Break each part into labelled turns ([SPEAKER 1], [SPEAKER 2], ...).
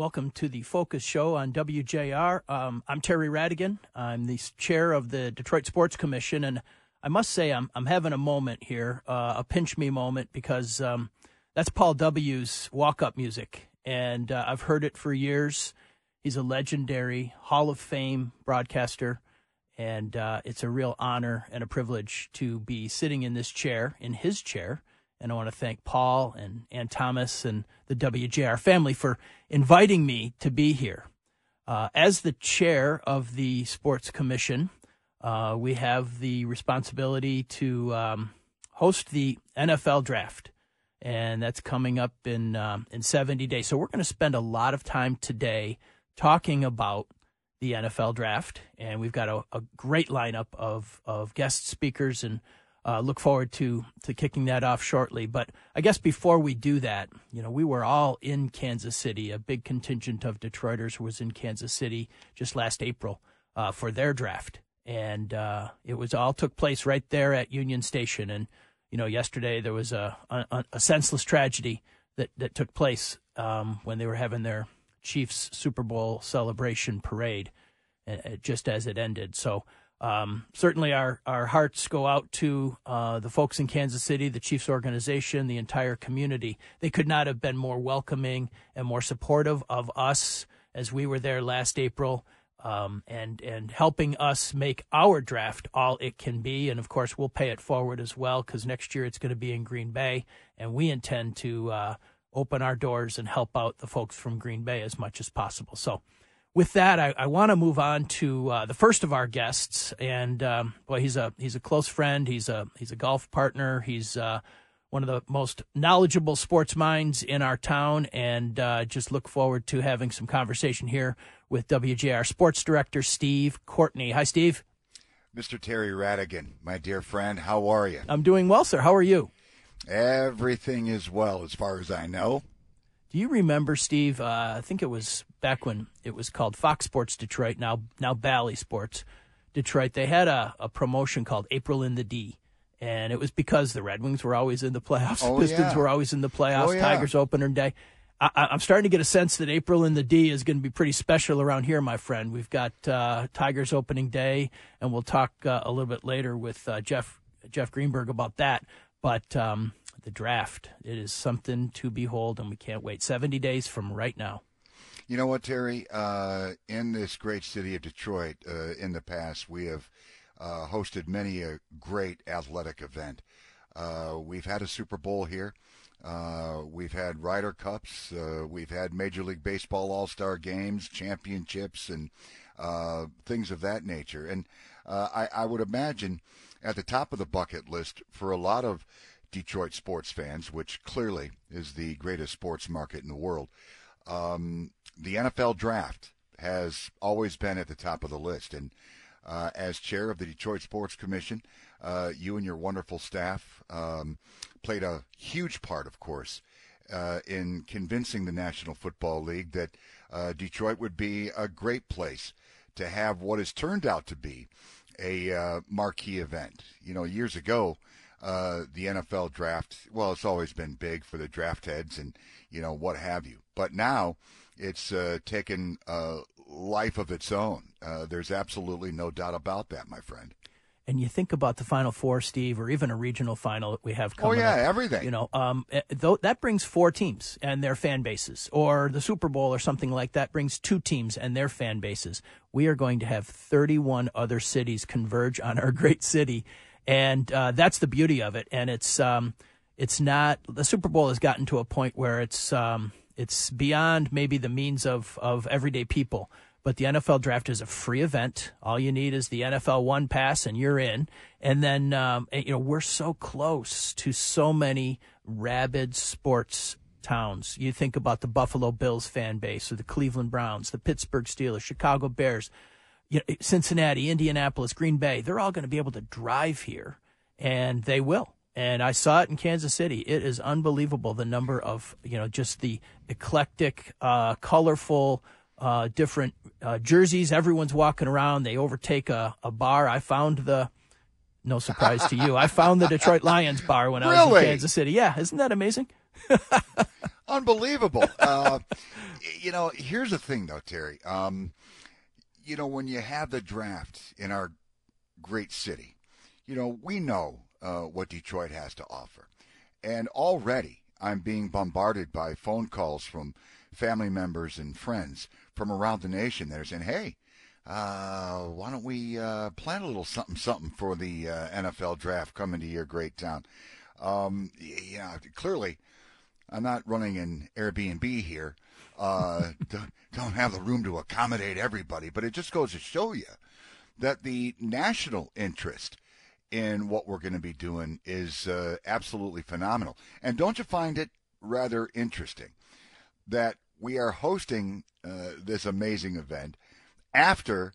[SPEAKER 1] Welcome to the Focus Show on WJR. Um, I'm Terry Radigan. I'm the chair of the Detroit Sports Commission, and I must say I'm I'm having a moment here, uh, a pinch me moment, because um, that's Paul W.'s walk up music, and uh, I've heard it for years. He's a legendary Hall of Fame broadcaster, and uh, it's a real honor and a privilege to be sitting in this chair, in his chair and I want to thank Paul and Ann Thomas and the WJR family for inviting me to be here. Uh, as the chair of the Sports Commission, uh, we have the responsibility to um, host the NFL draft, and that's coming up in um, in 70 days. So we're going to spend a lot of time today talking about the NFL draft, and we've got a, a great lineup of of guest speakers and uh, look forward to to kicking that off shortly. But I guess before we do that, you know, we were all in Kansas City. A big contingent of Detroiters was in Kansas City just last April uh, for their draft, and uh, it was all took place right there at Union Station. And you know, yesterday there was a a, a senseless tragedy that that took place um, when they were having their Chiefs Super Bowl celebration parade, uh, just as it ended. So um, certainly, our, our hearts go out to uh, the folks in Kansas City, the Chiefs organization, the entire community. They could not have been more welcoming and more supportive of us as we were there last April, um, and and helping us make our draft all it can be. And of course, we'll pay it forward as well because next year it's going to be in Green Bay, and we intend to uh, open our doors and help out the folks from Green Bay as much as possible. So with that, I, I want to move on to uh, the first of our guests, and um, boy, he's a he's a close friend. He's a he's a golf partner. He's uh, one of the most knowledgeable sports minds in our town, and uh, just look forward to having some conversation here with WJR Sports Director Steve Courtney. Hi, Steve.
[SPEAKER 2] Mr. Terry Radigan, my dear friend, how are you?
[SPEAKER 1] I'm doing well, sir. How are you?
[SPEAKER 2] Everything is well, as far as I know.
[SPEAKER 1] Do you remember, Steve? Uh, I think it was back when it was called Fox Sports Detroit, now now Bally Sports Detroit. They had a, a promotion called April in the D, and it was because the Red Wings were always in the playoffs,
[SPEAKER 2] oh,
[SPEAKER 1] Pistons
[SPEAKER 2] yeah.
[SPEAKER 1] were always in the playoffs,
[SPEAKER 2] oh, yeah.
[SPEAKER 1] Tigers opener day. I, am starting to get a sense that April in the D is going to be pretty special around here, my friend. We've got uh, Tigers opening day, and we'll talk uh, a little bit later with uh, Jeff Jeff Greenberg about that. But um, the draft, it is something to behold, and we can't wait. 70 days from right now.
[SPEAKER 2] You know what, Terry? Uh, in this great city of Detroit, uh, in the past, we have uh, hosted many a great athletic event. Uh, we've had a Super Bowl here. Uh, we've had Ryder Cups. Uh, we've had Major League Baseball All Star games, championships, and things of that nature. And I, I would imagine at the top of the bucket list for a lot of Detroit sports fans, which clearly is the greatest sports market in the world. Um, the NFL draft has always been at the top of the list. And uh, as chair of the Detroit Sports Commission, uh, you and your wonderful staff um, played a huge part, of course, uh, in convincing the National Football League that uh, Detroit would be a great place to have what has turned out to be a uh, marquee event. You know, years ago, uh, the NFL draft, well, it's always been big for the draft heads and, you know, what have you. But now it's uh, taken a life of its own. Uh, there's absolutely no doubt about that, my friend.
[SPEAKER 1] And you think about the Final Four, Steve, or even a regional final that we have coming.
[SPEAKER 2] Oh, yeah,
[SPEAKER 1] up.
[SPEAKER 2] everything.
[SPEAKER 1] You know, um, eh, though that brings four teams and their fan bases, or the Super Bowl or something like that brings two teams and their fan bases. We are going to have 31 other cities converge on our great city, and uh, that's the beauty of it. And it's um, it's not the Super Bowl has gotten to a point where it's um, it's beyond maybe the means of of everyday people. But the NFL draft is a free event. All you need is the NFL One Pass, and you're in. And then, um, you know, we're so close to so many rabid sports towns. You think about the Buffalo Bills fan base, or the Cleveland Browns, the Pittsburgh Steelers, Chicago Bears, you know, Cincinnati, Indianapolis, Green Bay. They're all going to be able to drive here, and they will. And I saw it in Kansas City. It is unbelievable the number of you know just the eclectic, uh, colorful uh, different uh, jerseys. Everyone's walking around. They overtake a, a bar. I found the, no surprise to you, I found the Detroit Lions bar when I was in Kansas City. Yeah, isn't that amazing?
[SPEAKER 2] Unbelievable. uh, you know, here's the thing, though, Terry. Um, you know, when you have the draft in our great city, you know, we know uh, what Detroit has to offer. And already I'm being bombarded by phone calls from family members and friends from around the nation that are saying, hey, uh, why don't we uh, plan a little something something for the uh, NFL draft coming to your great town? Um, yeah, clearly, I'm not running an Airbnb here. Uh, don't have the room to accommodate everybody, but it just goes to show you that the national interest in what we're going to be doing is uh, absolutely phenomenal. And don't you find it rather interesting that we are hosting uh, this amazing event after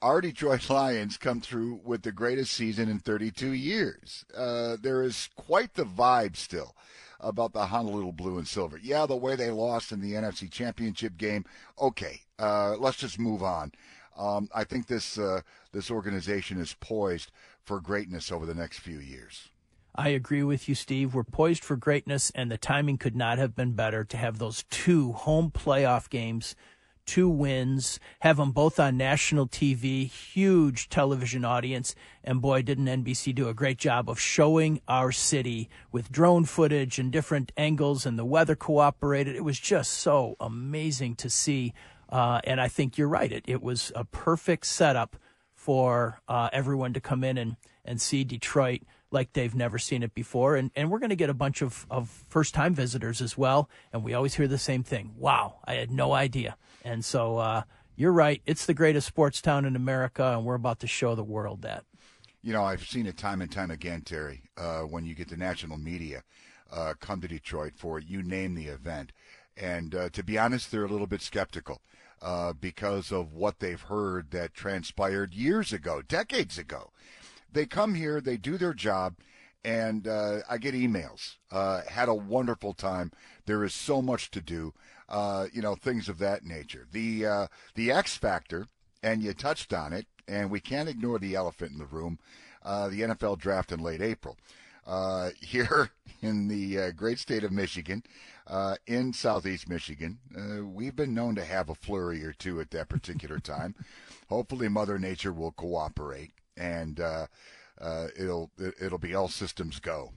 [SPEAKER 2] our Detroit Lions come through with the greatest season in 32 years? Uh, there is quite the vibe still about the Honolulu Blue and Silver. Yeah, the way they lost in the NFC Championship game. Okay, uh, let's just move on. Um, I think this uh, this organization is poised for greatness over the next few years.
[SPEAKER 1] I agree with you, Steve. We're poised for greatness, and the timing could not have been better to have those two home playoff games, two wins, have them both on national TV, huge television audience. And boy, didn't NBC do a great job of showing our city with drone footage and different angles, and the weather cooperated. It was just so amazing to see. Uh, and I think you're right. It, it was a perfect setup for uh, everyone to come in and, and see Detroit like they've never seen it before. And, and we're going to get a bunch of, of first time visitors as well. And we always hear the same thing wow, I had no idea. And so uh, you're right. It's the greatest sports town in America, and we're about to show the world that.
[SPEAKER 2] You know, I've seen it time and time again, Terry, uh, when you get the national media uh, come to Detroit for you name the event. And uh, to be honest, they're a little bit skeptical uh, because of what they've heard that transpired years ago, decades ago. They come here, they do their job, and uh, I get emails. Had a wonderful time. There is so much to do, uh, you know, things of that nature. The uh, the X factor, and you touched on it, and we can't ignore the elephant in the room. Uh, the NFL draft in late April. Uh, here in the great state of Michigan, uh, in southeast Michigan. Uh, we've been known to have a flurry or two at that particular time. Hopefully, Mother Nature will cooperate, and uh, uh it'll it'll be all systems go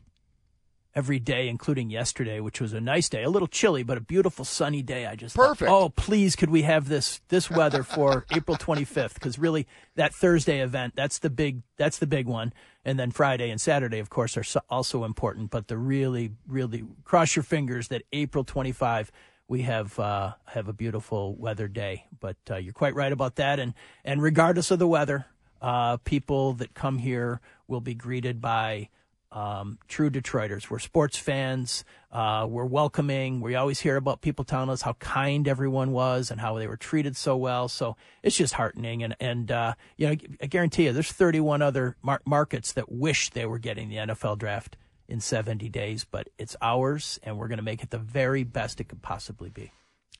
[SPEAKER 1] every day, including yesterday, which was a nice day, a little chilly, but a beautiful sunny day. I just
[SPEAKER 2] perfect.
[SPEAKER 1] Thought, oh, please, could we have this this weather for April 25th? Because really, that Thursday event that's the big that's the big one, and then Friday and Saturday, of course, are also important. But the really, really cross your fingers that April 25 we have uh, have a beautiful weather day. But uh, you're quite right about that, and and regardless of the weather, uh, people that come here will be greeted by um, true Detroiters. We're sports fans. Uh, we're welcoming. We always hear about people telling us how kind everyone was and how they were treated so well. So it's just heartening. And, and uh, you know, I guarantee you there's 31 other mar- markets that wish they were getting the NFL draft in 70 days, but it's ours, and we're going to make it the very best it could possibly be.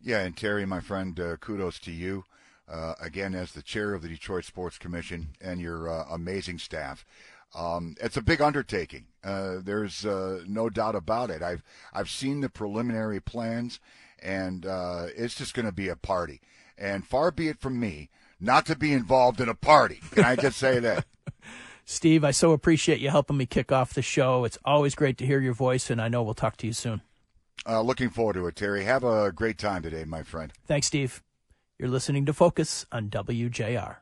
[SPEAKER 2] Yeah, and Terry, my friend, uh, kudos to you. Uh, again, as the chair of the Detroit Sports Commission and your uh, amazing staff. Um, it's a big undertaking. Uh, there's uh, no doubt about it. I've I've seen the preliminary plans, and uh, it's just going to be a party. And far be it from me not to be involved in a party. Can I just say that?
[SPEAKER 1] Steve, I so appreciate you helping me kick off the show. It's always great to hear your voice, and I know we'll talk to you soon.
[SPEAKER 2] Uh, looking forward to it, Terry. Have a great time today, my friend.
[SPEAKER 1] Thanks, Steve. You're listening to Focus on WJR.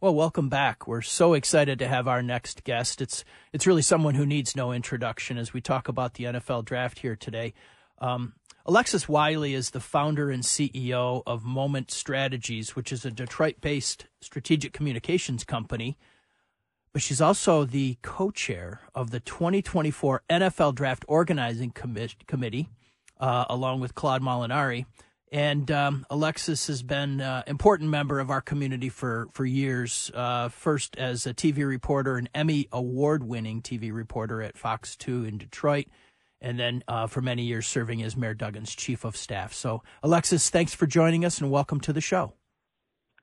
[SPEAKER 1] Well, welcome back. We're so excited to have our next guest. It's it's really someone who needs no introduction as we talk about the NFL draft here today. Um, Alexis Wiley is the founder and CEO of Moment Strategies, which is a Detroit-based strategic communications company. But she's also the co-chair of the 2024 NFL Draft Organizing Committee, uh, along with Claude Molinari. And um, Alexis has been an uh, important member of our community for, for years. Uh, first as a TV reporter, an Emmy award winning TV reporter at Fox 2 in Detroit, and then uh, for many years serving as Mayor Duggan's chief of staff. So, Alexis, thanks for joining us and welcome to the show.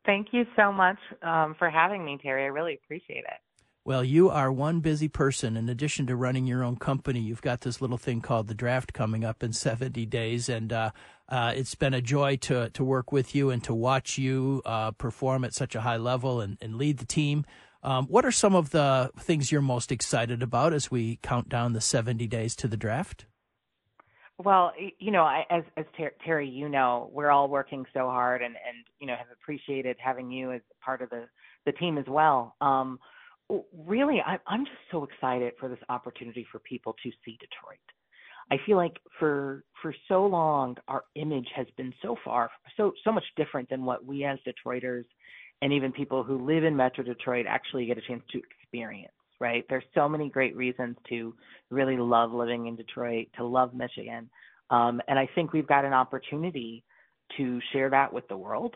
[SPEAKER 3] Thank you so much um, for having me, Terry. I really appreciate it.
[SPEAKER 1] Well, you are one busy person. In addition to running your own company, you've got this little thing called the draft coming up in 70 days. And uh, uh, it's been a joy to, to work with you and to watch you uh, perform at such a high level and, and lead the team. Um, what are some of the things you're most excited about as we count down the 70 days to the draft?
[SPEAKER 3] Well, you know, I, as as Ter- Terry, you know, we're all working so hard, and and you know have appreciated having you as part of the the team as well. Um, really, I, I'm just so excited for this opportunity for people to see Detroit. I feel like for for so long our image has been so far so so much different than what we as Detroiters and even people who live in Metro Detroit actually get a chance to experience. Right? There's so many great reasons to really love living in Detroit, to love Michigan, um, and I think we've got an opportunity to share that with the world.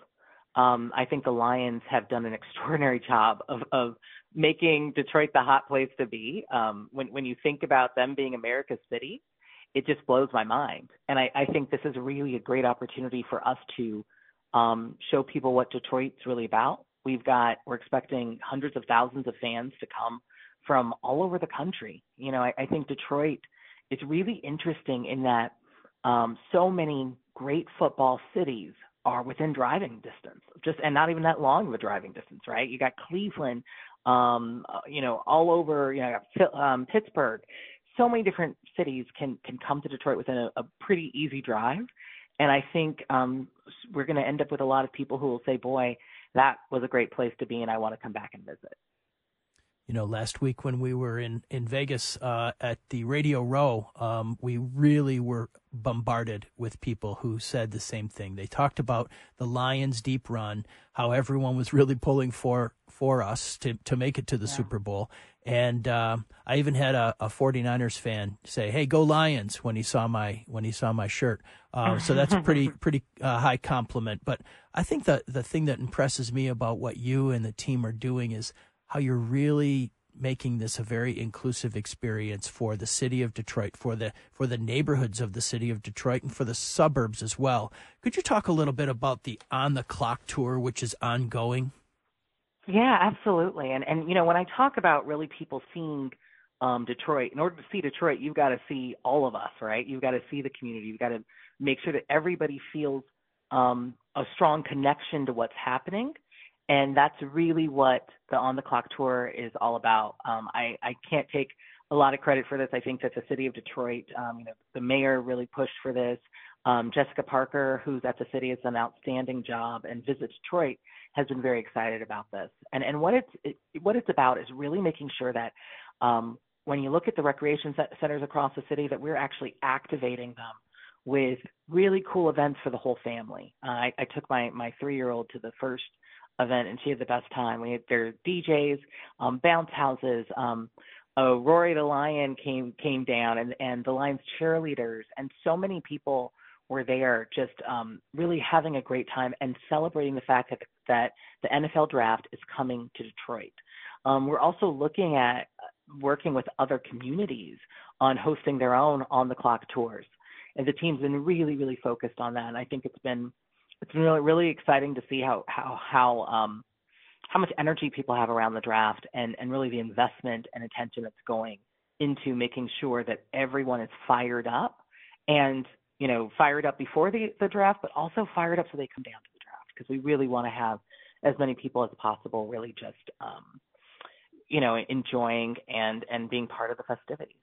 [SPEAKER 3] Um, I think the Lions have done an extraordinary job of, of making Detroit the hot place to be. Um, when when you think about them being America's city, it just blows my mind. And I, I think this is really a great opportunity for us to um, show people what Detroit's really about. We've got we're expecting hundreds of thousands of fans to come from all over the country. You know, I, I think Detroit is really interesting in that um, so many great football cities are within driving distance, just and not even that long of a driving distance, right? You got Cleveland, um, uh, you know, all over, you know, um, Pittsburgh. So many different cities can can come to Detroit within a, a pretty easy drive, and I think um, we're going to end up with a lot of people who will say, "Boy, that was a great place to be, and I want to come back and visit."
[SPEAKER 1] You know, last week when we were in in Vegas uh, at the Radio Row, um, we really were bombarded with people who said the same thing. They talked about the Lions' deep run, how everyone was really pulling for for us to to make it to the yeah. Super Bowl, and uh, I even had a, a 49ers fan say, "Hey, go Lions!" when he saw my when he saw my shirt. Uh, so that's a pretty pretty uh, high compliment. But I think the the thing that impresses me about what you and the team are doing is how you're really making this a very inclusive experience for the city of Detroit, for the for the neighborhoods of the city of Detroit, and for the suburbs as well. Could you talk a little bit about the On the Clock tour, which is ongoing?
[SPEAKER 3] Yeah, absolutely. And and you know when I talk about really people seeing um, Detroit, in order to see Detroit, you've got to see all of us, right? You've got to see the community. You've got to make sure that everybody feels um, a strong connection to what's happening and that's really what the On the Clock tour is all about. Um, I, I can't take a lot of credit for this. I think that the city of Detroit, um, you know, the mayor really pushed for this. Um, Jessica Parker, who's at the city, has done an outstanding job, and Visit Detroit has been very excited about this. And and what it's it, what it's about is really making sure that um, when you look at the recreation centers across the city, that we're actually activating them with really cool events for the whole family. Uh, I, I took my my three year old to the first event, and she had the best time. We had their DJs, um, bounce houses. Um, uh, Roary the Lion came came down, and and the Lions cheerleaders, and so many people were there, just um, really having a great time and celebrating the fact that that the NFL draft is coming to Detroit. Um, we're also looking at working with other communities on hosting their own on the clock tours. And the team's been really, really focused on that. And I think it's been it's been really really exciting to see how how how um how much energy people have around the draft and and really the investment and attention that's going into making sure that everyone is fired up and you know fired up before the the draft but also fired up so they come down to the draft because we really want to have as many people as possible really just um you know enjoying and and being part of the festivities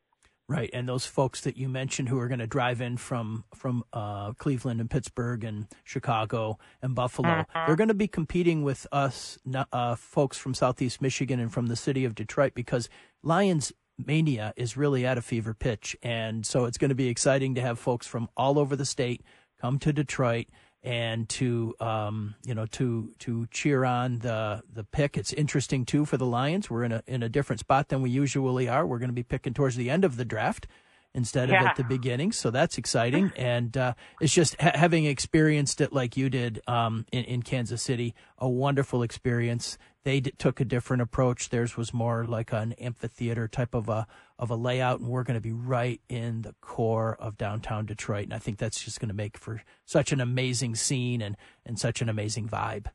[SPEAKER 1] Right, and those folks that you mentioned who are going to drive in from from uh, Cleveland and Pittsburgh and Chicago and Buffalo, uh-huh. they're going to be competing with us, uh, folks from Southeast Michigan and from the city of Detroit, because Lions mania is really at a fever pitch, and so it's going to be exciting to have folks from all over the state come to Detroit and to um, you know to to cheer on the the pick. It's interesting too for the Lions. We're in a in a different spot than we usually are. We're going to be picking towards the end of the draft instead yeah. of at the beginning, so that's exciting. and uh, it's just ha- having experienced it like you did um, in, in Kansas City, a wonderful experience. They d- took a different approach. Theirs was more like an amphitheater type of a of a layout, and we're going to be right in the core of downtown Detroit. And I think that's just going to make for such an amazing scene and and such an amazing vibe.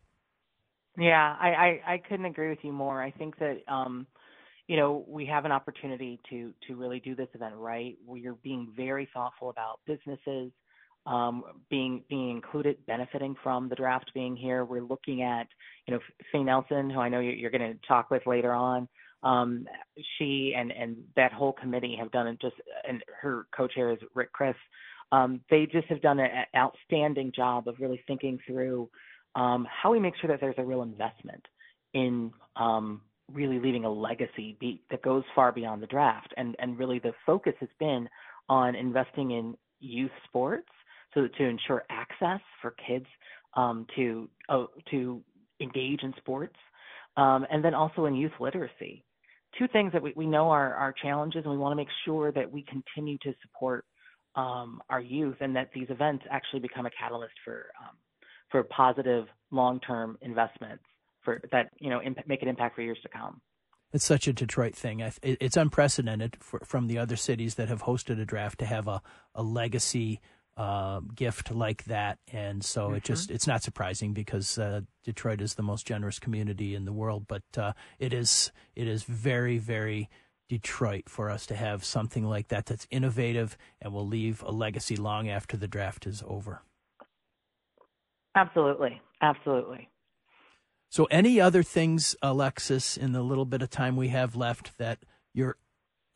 [SPEAKER 3] Yeah, I I, I couldn't agree with you more. I think that um, you know, we have an opportunity to to really do this event right. We are being very thoughtful about businesses um, being being included, benefiting from the draft being here. We're looking at, you know, Faye Nelson, who I know you're going to talk with later on. Um, she and and that whole committee have done it just, and her co-chair is Rick Chris. Um, they just have done an outstanding job of really thinking through um, how we make sure that there's a real investment in um, really leaving a legacy that goes far beyond the draft. And and really the focus has been on investing in youth sports so to ensure access for kids um, to uh, to engage in sports, um, and then also in youth literacy. Two things that we, we know are, are challenges, and we want to make sure that we continue to support um, our youth, and that these events actually become a catalyst for um, for positive long-term investments for that you know imp- make an impact for years to come.
[SPEAKER 1] It's such a Detroit thing. It's unprecedented for, from the other cities that have hosted a draft to have a, a legacy uh, gift like that, and so mm-hmm. it just it's not surprising because uh, Detroit is the most generous community in the world. But uh, it is it is very very Detroit for us to have something like that that's innovative and will leave a legacy long after the draft is over.
[SPEAKER 3] Absolutely, absolutely.
[SPEAKER 1] So, any other things, Alexis, in the little bit of time we have left that you're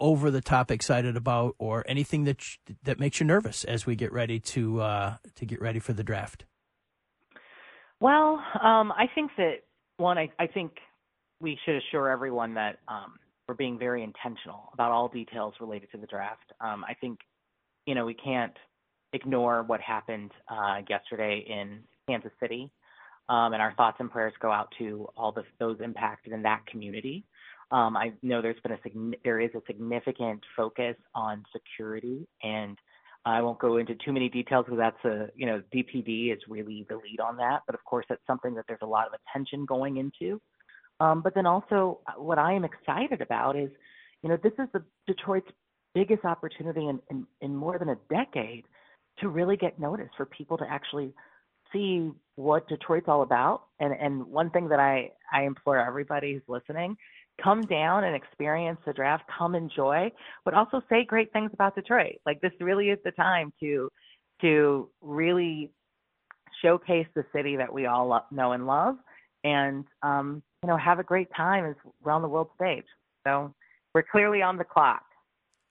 [SPEAKER 1] over the top excited about, or anything that that makes you nervous as we get ready to uh, to get ready for the draft?
[SPEAKER 3] Well, um, I think that one, I, I, think we should assure everyone that um, we're being very intentional about all details related to the draft. Um, I think, you know, we can't ignore what happened uh, yesterday in Kansas City, um, and our thoughts and prayers go out to all the, those impacted in that community. Um, I know there's been a there is a significant focus on security, and I won't go into too many details because that's a you know DPD is really the lead on that. But of course, that's something that there's a lot of attention going into. Um, but then also, uh, what I am excited about is, you know, this is the Detroit's biggest opportunity in, in, in more than a decade to really get noticed for people to actually see what Detroit's all about. And and one thing that I I implore everybody who's listening come down and experience the draft, come enjoy, but also say great things about Detroit. Like this really is the time to to really showcase the city that we all know and love, and um, you know have a great time as we're on the world stage. So we're clearly on the clock.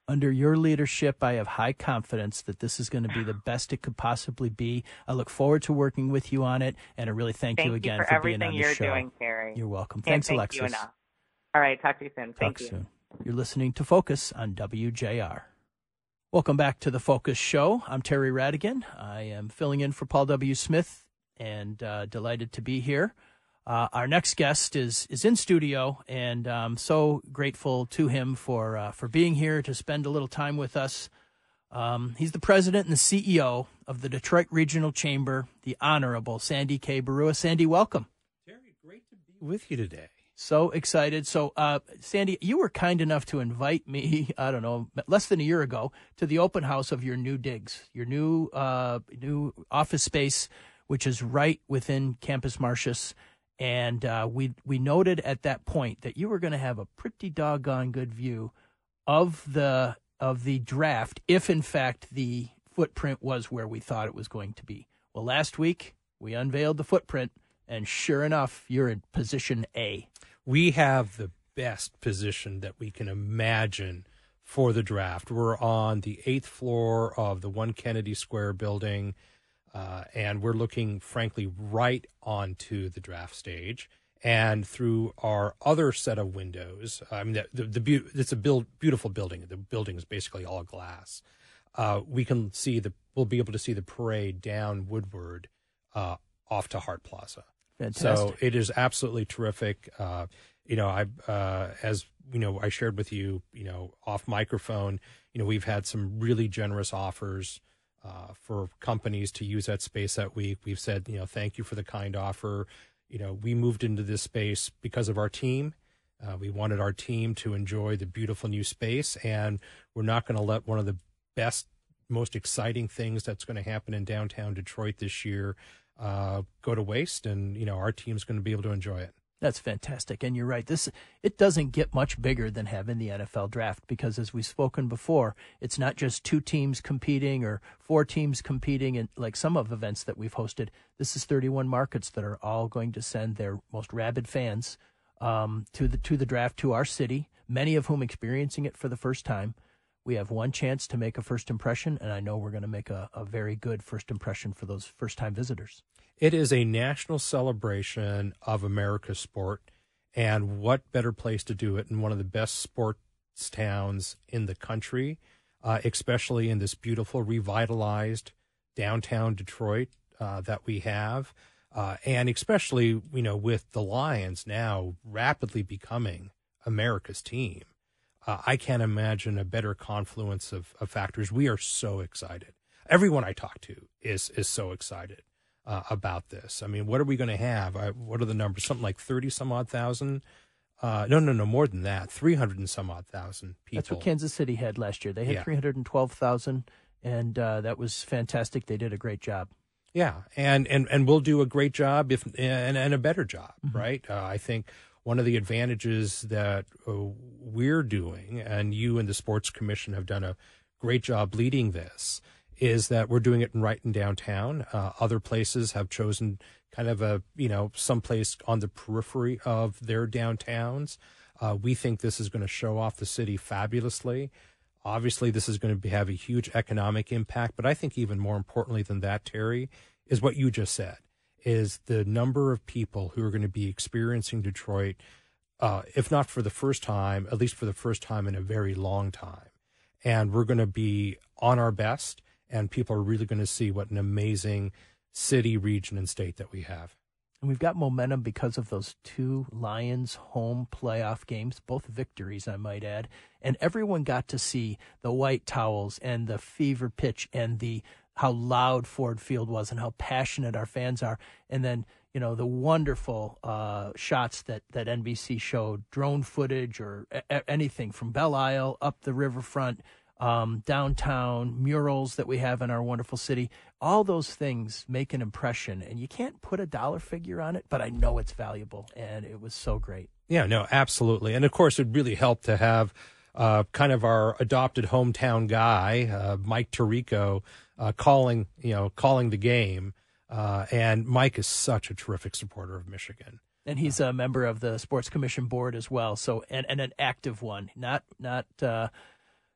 [SPEAKER 1] Under your leadership, I have high confidence that this is going to be the best it could possibly be. I look forward to working with you on it, and I really thank,
[SPEAKER 3] thank
[SPEAKER 1] you again
[SPEAKER 3] you for,
[SPEAKER 1] for
[SPEAKER 3] being
[SPEAKER 1] on the
[SPEAKER 3] you're
[SPEAKER 1] show.
[SPEAKER 3] Doing, Terry.
[SPEAKER 1] You're welcome.
[SPEAKER 3] Can't
[SPEAKER 1] Thanks,
[SPEAKER 3] thank
[SPEAKER 1] Alexis.
[SPEAKER 3] All right. Talk to you soon.
[SPEAKER 1] Thank
[SPEAKER 3] you.
[SPEAKER 1] soon. You're listening to Focus on WJR. Welcome back to the Focus Show. I'm Terry Radigan. I am filling in for Paul W. Smith and uh, delighted to be here. Uh, our next guest is is in studio, and I'm so grateful to him for uh, for being here to spend a little time with us. Um, he's the president and the CEO of the Detroit Regional Chamber, the Honorable Sandy K. Baruah. Sandy, welcome.
[SPEAKER 4] Terry, great to be with you today.
[SPEAKER 1] So excited. So, uh, Sandy, you were kind enough to invite me, I don't know, less than a year ago to the open house of your new digs, your new, uh, new office space, which is right within Campus Martius. And, uh, we, we noted at that point that you were going to have a pretty doggone good view of the, of the draft, if in fact the footprint was where we thought it was going to be. Well, last week we unveiled the footprint and sure enough, you're in position A
[SPEAKER 4] we have the best position that we can imagine for the draft. We're on the eighth floor of the One Kennedy Square building, uh, and we're looking, frankly, right onto the draft stage. And through our other set of windows, I mean, the, the, the it's a build, beautiful building. The building is basically all glass. Uh, we can see the, we'll be able to see the parade down Woodward uh, off to Hart Plaza.
[SPEAKER 1] Fantastic.
[SPEAKER 4] So it is absolutely terrific. Uh, you know, I uh, as you know, I shared with you, you know, off microphone. You know, we've had some really generous offers uh, for companies to use that space that week. We've said, you know, thank you for the kind offer. You know, we moved into this space because of our team. Uh, we wanted our team to enjoy the beautiful new space, and we're not going to let one of the best, most exciting things that's going to happen in downtown Detroit this year uh, go to waste, and you know our team's going to be able to enjoy it.
[SPEAKER 1] That's fantastic, and you're right. This it doesn't get much bigger than having the NFL draft because, as we've spoken before, it's not just two teams competing or four teams competing, and like some of events that we've hosted. This is 31 markets that are all going to send their most rabid fans um, to the to the draft to our city. Many of whom experiencing it for the first time. We have one chance to make a first impression, and I know we're going to make a, a very good first impression for those first time visitors.
[SPEAKER 4] It is a national celebration of America's sport. And what better place to do it in one of the best sports towns in the country, uh, especially in this beautiful, revitalized downtown Detroit uh, that we have. Uh, and especially, you know, with the Lions now rapidly becoming America's team. Uh, I can't imagine a better confluence of, of factors. We are so excited. Everyone I talk to is is so excited uh, about this. I mean, what are we going to have? I, what are the numbers? Something like 30 some odd thousand? Uh, no, no, no, more than that. 300 and some odd thousand people.
[SPEAKER 1] That's what Kansas City had last year. They had yeah. 312,000, and uh, that was fantastic. They did a great job.
[SPEAKER 4] Yeah, and, and, and we'll do a great job if and, and a better job, mm-hmm. right? Uh, I think one of the advantages that uh, we're doing, and you and the Sports Commission have done a great job leading this, is that we're doing it right in downtown. Uh, other places have chosen kind of a, you know, someplace on the periphery of their downtowns. Uh, we think this is going to show off the city fabulously. Obviously, this is going to be, have a huge economic impact, but I think even more importantly than that, Terry, is what you just said, is the number of people who are going to be experiencing Detroit, uh, if not for the first time, at least for the first time in a very long time. And we're going to be on our best and people are really going to see what an amazing city, region, and state that we have.
[SPEAKER 1] And we've got momentum because of those two Lions home playoff games, both victories, I might add. And everyone got to see the white towels and the fever pitch and the how loud Ford Field was and how passionate our fans are. And then, you know, the wonderful uh, shots that, that NBC showed, drone footage or a- anything from Belle Isle up the riverfront um, downtown murals that we have in our wonderful city. All those things make an impression, and you can't put a dollar figure on it, but I know it's valuable, and it was so great.
[SPEAKER 4] Yeah, no, absolutely, and of course, it really helped to have uh, kind of our adopted hometown guy, uh, Mike Tirico, uh, calling you know calling the game, uh, and Mike is such a terrific supporter of Michigan
[SPEAKER 1] and he's a member of the sports commission board as well. So and, and an active one, not not uh,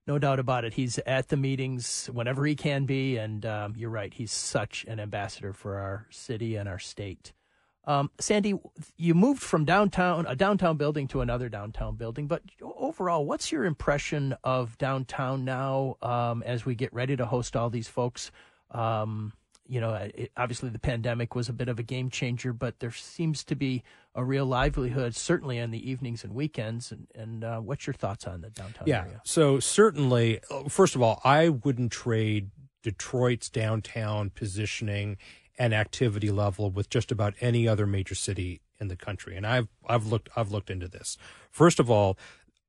[SPEAKER 1] no doubt about it. He's at the meetings whenever he can be, and um, you're right. He's such an ambassador for our city and our state. Um, Sandy, you moved from downtown a downtown building to another downtown building, but overall, what's your impression of downtown now um, as we get ready to host all these folks? Um, you know, it, obviously the pandemic was a bit of a game changer, but there seems to be a real livelihood, certainly in the evenings and weekends. And, and uh, what's your thoughts on the downtown
[SPEAKER 4] yeah,
[SPEAKER 1] area?
[SPEAKER 4] So certainly, first of all, I wouldn't trade Detroit's downtown positioning and activity level with just about any other major city in the country. And I've I've looked I've looked into this. First of all,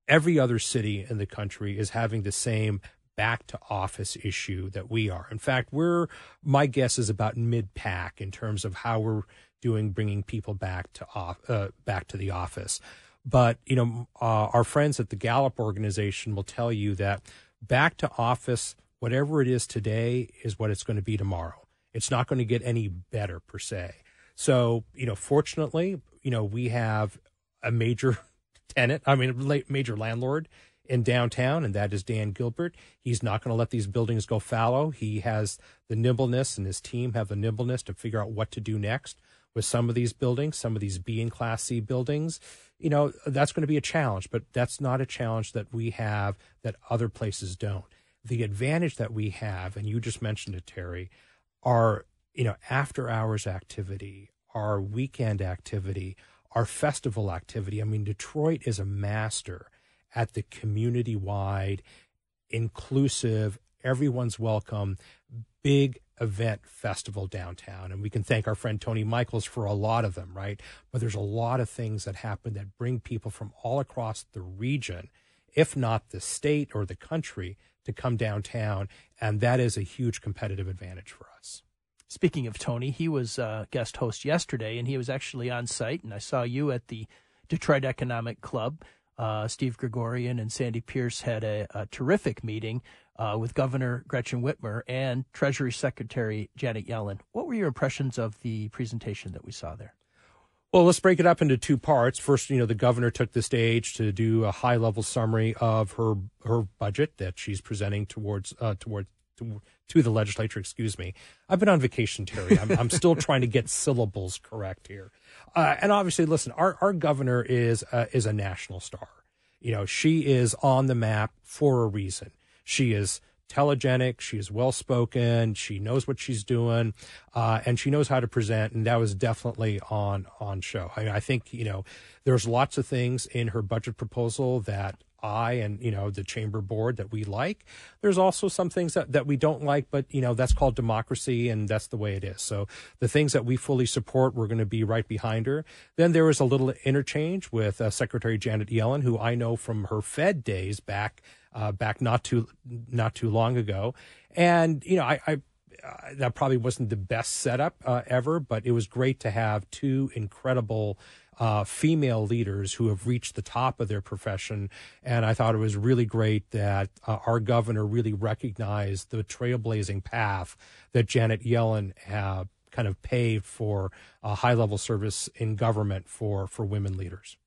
[SPEAKER 4] every other city in the country is having the same back to office issue that we are. In fact, we're, my guess is about mid pack in terms of how we're doing bringing people back to off, uh, back to the office. But, you know, uh, our friends at the Gallup organization will tell you that back to office, whatever it is today is what it's going to be tomorrow. It's not going to get any better per se. So, you know, fortunately, you know, we have a major tenant, I mean, major landlord in downtown, and that is Dan Gilbert. He's not going to let these buildings go fallow. He has the nimbleness, and his team have the nimbleness to figure out what to do next with some of these buildings, some of these B and Class C buildings. You know, that's going to be a challenge, but that's not a challenge that we have that other places don't. The advantage that we have, and you just mentioned it, Terry, are, you know after hours activity, our weekend activity, our festival activity. I mean, Detroit is a master at the community wide, inclusive, everyone's welcome, big event festival downtown. And we can thank our friend Tony Michaels for a lot of them, right? But there's a lot of things that happen that bring people from all across the region, if not the state or the country, to come downtown. And that is a huge competitive advantage for us.
[SPEAKER 1] speaking of Tony, he was uh, guest host yesterday, and he was actually on site, and I saw you at the Detroit Economic Club. Uh, Steve Gregorian and Sandy Pierce had a, a terrific meeting uh, with Governor Gretchen Whitmer and Treasury Secretary Janet Yellen. What were your impressions of the presentation that we saw there?
[SPEAKER 4] Well, let's break it up into two parts. First, you know, the governor took the stage to do a high level summary of her her budget that she's presenting towards uh, towards to, to, the legislature. Excuse me. I've been on vacation, Terry. I'm, I'm still trying to get syllables correct here. Uh, and obviously, listen, our our governor is uh, is a national star. You know, she is on the map for a reason. She is telegenic. She is well spoken. She knows what she's doing, uh, and she knows how to present. And that was definitely on on show. I, mean, I think you know there's lots of things in her budget proposal that I and you know the chamber board that we like. There's also some things that, that we don't like, but you know that's called democracy and that's the way it is. So the things that we fully support, we're going to be right behind her. Then there was a little interchange with uh, Secretary Janet Yellen, who I know from her Fed days back uh, back not too not too long ago, and you know I. I uh, that probably wasn't the best setup uh, ever, but it was great to have two incredible uh, female leaders who have reached the top of their profession. And I thought it was really great that uh, our governor really recognized the trailblazing path that Janet Yellen uh, kind of paved for high level service in government for, for women leaders.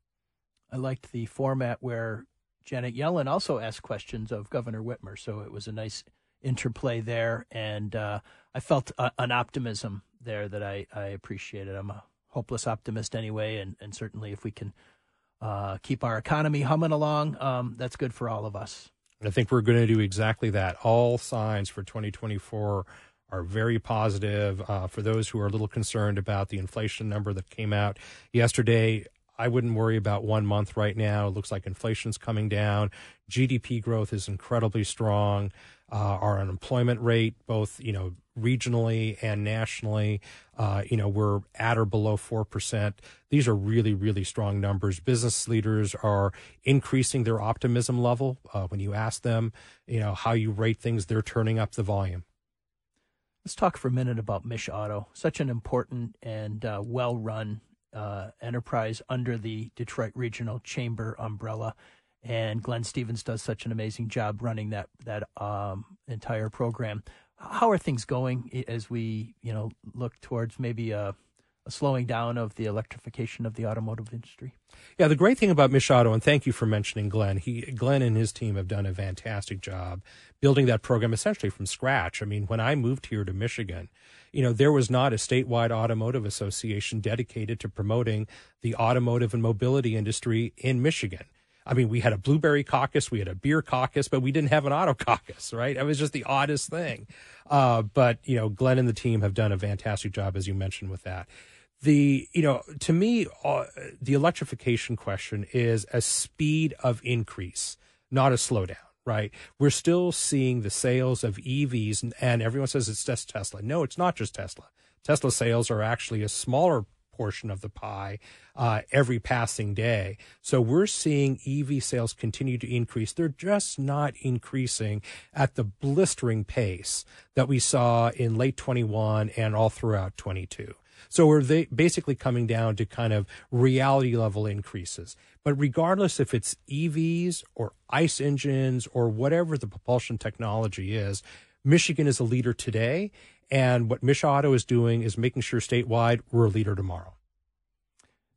[SPEAKER 1] I liked the format where Janet Yellen also asked questions of Governor Whitmer. So it was a nice interplay there. And uh, I felt a, an optimism there that I, I appreciated. I'm a hopeless optimist anyway, and, and certainly if we can uh, keep our economy humming along, um, that's good for all of us.
[SPEAKER 4] I think we're going to do exactly that. All signs for 2024 are very positive. Uh, for those who are a little concerned about the inflation number that came out yesterday, I wouldn't worry about one month right now. It looks like inflation's coming down. GDP growth is incredibly strong. Uh, our unemployment rate, both you know regionally and nationally. Uh, you know, we're at or below 4%. These are really, really strong numbers. Business leaders are increasing their optimism level. Uh, when you ask them, you know, how you rate things, they're turning up the volume.
[SPEAKER 1] Let's talk for a minute about Mich Auto, such an important and uh, well run uh, enterprise under the Detroit Regional Chamber umbrella. And Glenn Stevens does such an amazing job running that that um, entire program how are things going as we you know look towards maybe a, a, slowing down of the electrification of the automotive industry?
[SPEAKER 4] Yeah, the great thing about Mich Auto, and thank you for mentioning Glenn. He Glenn and his team have done a fantastic job building that program essentially from scratch. I mean, when I moved here to Michigan, you know, there was not a statewide automotive association dedicated to promoting the automotive and mobility industry in Michigan. I mean, we had a blueberry caucus, we had a beer caucus, but we didn't have an auto caucus, right? It was just the oddest thing. Uh, but you know, Glenn and the team have done a fantastic job, as you mentioned, with that. The you know, to me, uh, the electrification question is a speed of increase, not a slowdown. Right, we're still seeing the sales of EVs, and everyone says it's just Tesla. No, it's not just Tesla. Tesla sales are actually a smaller portion of the pie uh, every passing day. So we're seeing EV sales continue to increase. They're just not increasing at the blistering pace that we saw in late 21 and all throughout 22. So we're basically coming down to kind of reality level increases. But regardless if it's EVs or ICE engines or whatever the propulsion technology is, Michigan is a leader today. And what Mich Auto is doing is making sure statewide we're a leader tomorrow.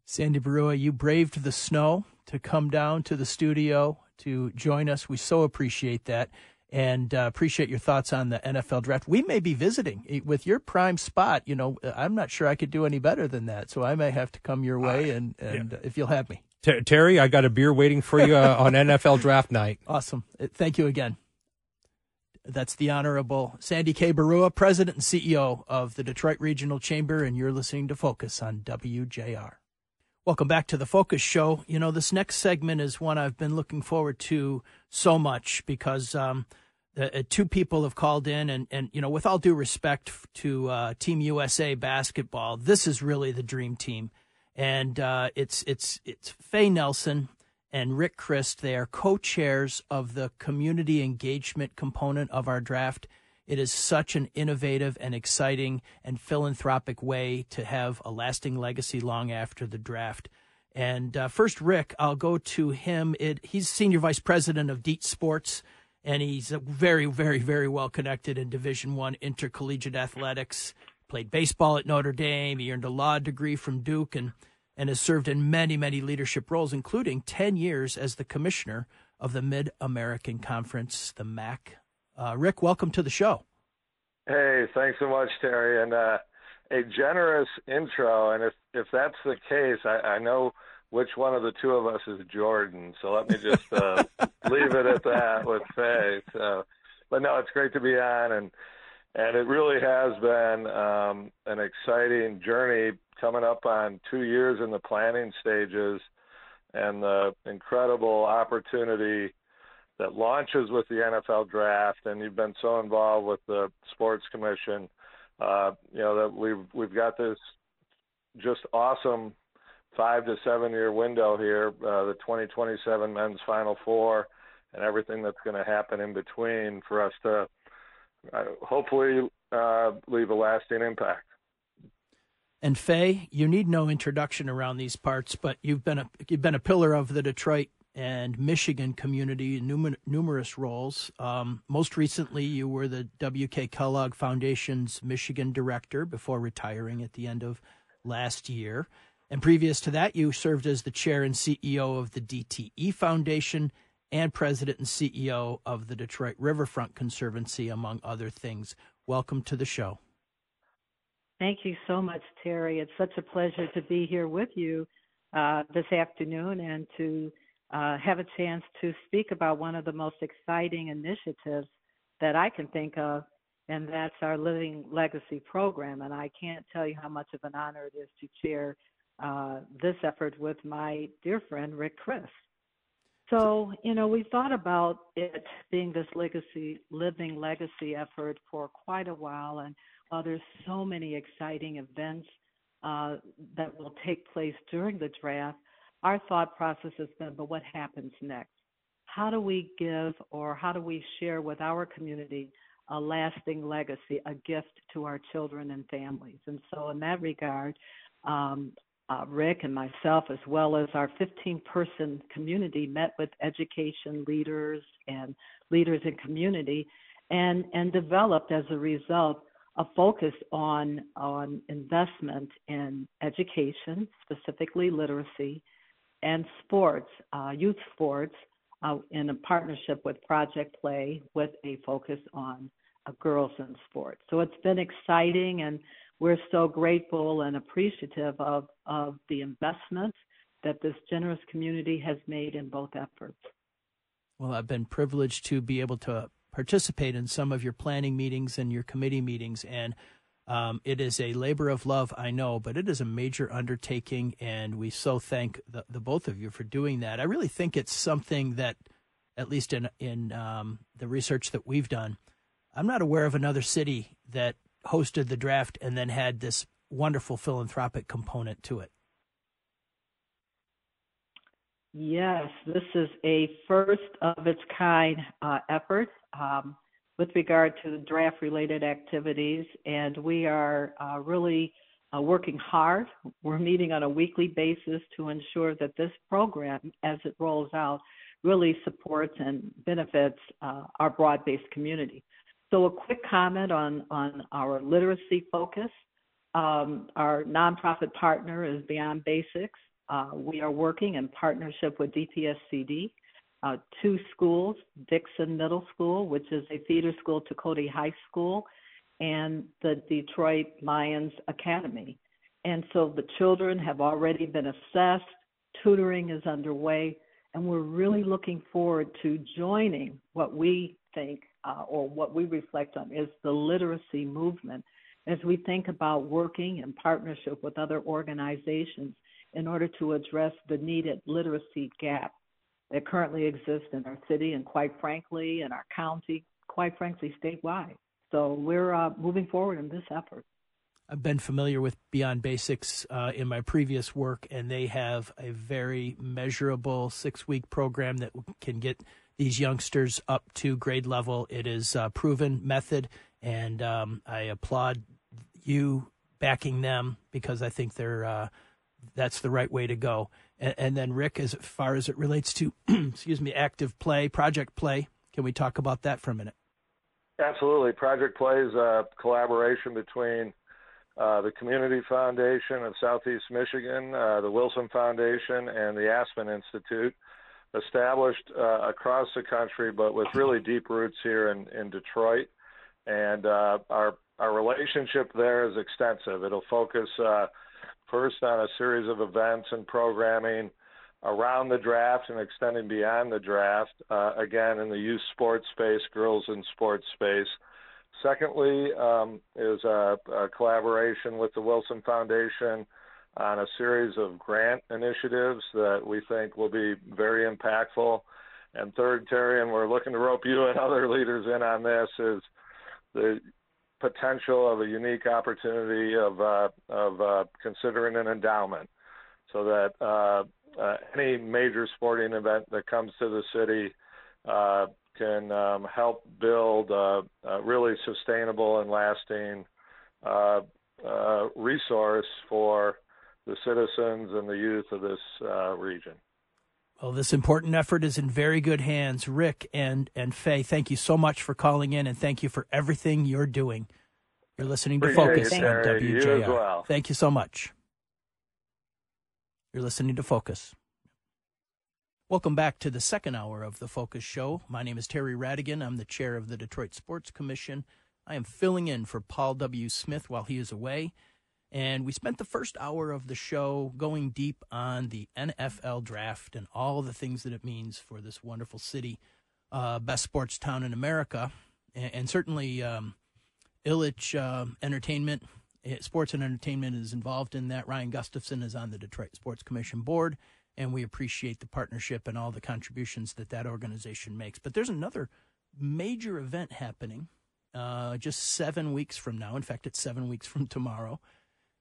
[SPEAKER 1] Sandy Baruah, you braved the snow to come down to the studio to join us. We so appreciate that and uh, appreciate your thoughts on the NFL draft. We may be visiting with your prime spot. You know, I'm not sure I could do any better than that, so I may have to come your way, and, and yeah. if you'll have me.
[SPEAKER 4] Terry, I got a beer waiting for you uh, on NFL draft night.
[SPEAKER 1] Awesome. Thank you again. That's the Honorable Sandy K. Baruah, President and CEO of the Detroit Regional Chamber, and you're listening to Focus on WJR. Welcome back to the Focus Show. You know, this next segment is one I've been looking forward to so much because um, the, uh, two people have called in, and, and, you know, with all due respect to uh, Team USA basketball, this is really the dream team. And uh, it's, it's, it's Faye Nelson and Rick Christ. They are co chairs of the community engagement component of our draft. It is such an innovative and exciting and philanthropic way to have a lasting legacy long after the draft. And uh, first, Rick, I'll go to him. It, he's senior vice president of Dietz Sports, and he's very, very, very well connected in Division One intercollegiate athletics. Played baseball at Notre Dame. He earned a law degree from Duke, and and has served in many, many leadership roles, including ten years as the commissioner of the Mid American Conference, the MAC. Uh, Rick, welcome to the show.
[SPEAKER 5] Hey, thanks so much, Terry, and uh, a generous intro. And if if that's the case, I, I know which one of the two of us is Jordan. So let me just uh, leave it at that with Faye. So, but no, it's great to be on, and and it really has been um, an exciting journey coming up on two years in the planning stages, and the incredible opportunity that launches with the NFL draft. And you've been so involved with the Sports Commission. Uh, you know that we've we've got this just awesome five to seven year window here, uh, the 2027 men's Final Four, and everything that's going to happen in between for us to uh, hopefully uh, leave a lasting impact.
[SPEAKER 1] And Faye, you need no introduction around these parts, but you've been a you've been a pillar of the Detroit and Michigan community in numer- numerous roles. Um, most recently, you were the W.K. Kellogg Foundation's Michigan director before retiring at the end of last year. And previous to that, you served as the chair and CEO of the DTE Foundation and president and CEO of the Detroit Riverfront Conservancy, among other things. Welcome to the show.
[SPEAKER 6] Thank you so much, Terry. It's such a pleasure to be here with you uh, this afternoon and to uh, have a chance to speak about one of the most exciting initiatives that I can think of, and that's our Living Legacy program. And I can't tell you how much of an honor it is to chair uh, this effort with my dear friend Rick Chryst. So, you know, we thought about it being this legacy, living legacy effort for quite a while, and uh, there's so many exciting events uh, that will take place during the draft. Our thought process has been, but what happens next? How do we give or how do we share with our community a lasting legacy, a gift to our children and families? And so, in that regard, um, uh, Rick and myself, as well as our 15 person community, met with education leaders and leaders in community and, and developed as a result a focus on, on investment in education, specifically literacy, and sports, uh, youth sports, uh, in a partnership with Project Play with a focus on uh, girls in sports. So it's been exciting and we're so grateful and appreciative of, of the investment that this generous community has made in both efforts.
[SPEAKER 1] Well, I've been privileged to be able to participate in some of your planning meetings and your committee meetings, and um, it is a labor of love, I know, but it is a major undertaking, and we so thank the, the both of you for doing that. I really think it's something that, at least in in um, the research that we've done, I'm not aware of another city that hosted the draft and then had this wonderful philanthropic component to it.
[SPEAKER 6] Yes, this is a first of its kind uh, effort um, with regard to draft related activities, and we are uh, really uh, working hard. We're meeting on a weekly basis to ensure that this program, as it rolls out, really supports and benefits uh, our broad based community. So, a quick comment on, on our literacy focus. Um, our nonprofit partner is Beyond Basics. Uh, we are working in partnership with DPSCD, uh, two schools Dixon Middle School, which is a feeder school to Cody High School, and the Detroit Lions Academy. And so the children have already been assessed, tutoring is underway, and we're really looking forward to joining what we think uh, or what we reflect on is the literacy movement as we think about working in partnership with other organizations in order to address the needed literacy gap that currently exist in our city and quite frankly in our county, quite frankly statewide. So we're uh, moving forward in this effort.
[SPEAKER 1] I've been familiar with Beyond Basics uh, in my previous work, and they have a very measurable six week program that can get these youngsters up to grade level. It is a proven method, and um, I applaud you backing them because I think they're uh, that's the right way to go. And, and, then Rick, as far as it relates to excuse me, active play, project play, can we talk about that for a minute?
[SPEAKER 5] Absolutely, project play is a collaboration between uh, the Community Foundation of Southeast Michigan, uh, the Wilson Foundation, and the Aspen Institute established uh, across the country, but with really deep roots here in, in Detroit. And uh, our our relationship there is extensive. It'll focus uh, first on a series of events and programming around the draft and extending beyond the draft. Uh, again, in the youth sports space, girls in sports space. Secondly, um, is a, a collaboration with the Wilson Foundation on a series of grant initiatives that we think will be very impactful. And third, Terry, and we're looking to rope you and other leaders in on this, is the potential of a unique opportunity of uh, of uh, considering an endowment, so that uh, uh any major sporting event that comes to the city uh, can um, help build a, a, really sustainable and lasting uh, resource for the citizens and the youth of this uh, region.
[SPEAKER 1] Well, this important effort is in very good hands. Rick and, and Faye, thank you so much for calling in and thank you for everything you're doing. You're listening to
[SPEAKER 5] Appreciate
[SPEAKER 1] Focus on WJR.
[SPEAKER 5] You well.
[SPEAKER 1] Thank you so much. You're listening to Focus. Welcome back to the second hour of the Focus Show. My name is Terry Radigan. I'm the chair of the Detroit Sports Commission. I am filling in for Paul W. Smith while he is away. And we spent the first hour of the show going deep on the NFL draft and all the things that it means for this wonderful city, uh, best sports town in America. And, and certainly, um, Ilitch uh, Entertainment, eh, Sports and Entertainment is involved in that. Ryan Gustafson is on the Detroit Sports Commission board, and we appreciate the partnership and all the contributions that that organization makes. But there's another major event happening uh, just seven weeks from now. In fact, it's seven weeks from tomorrow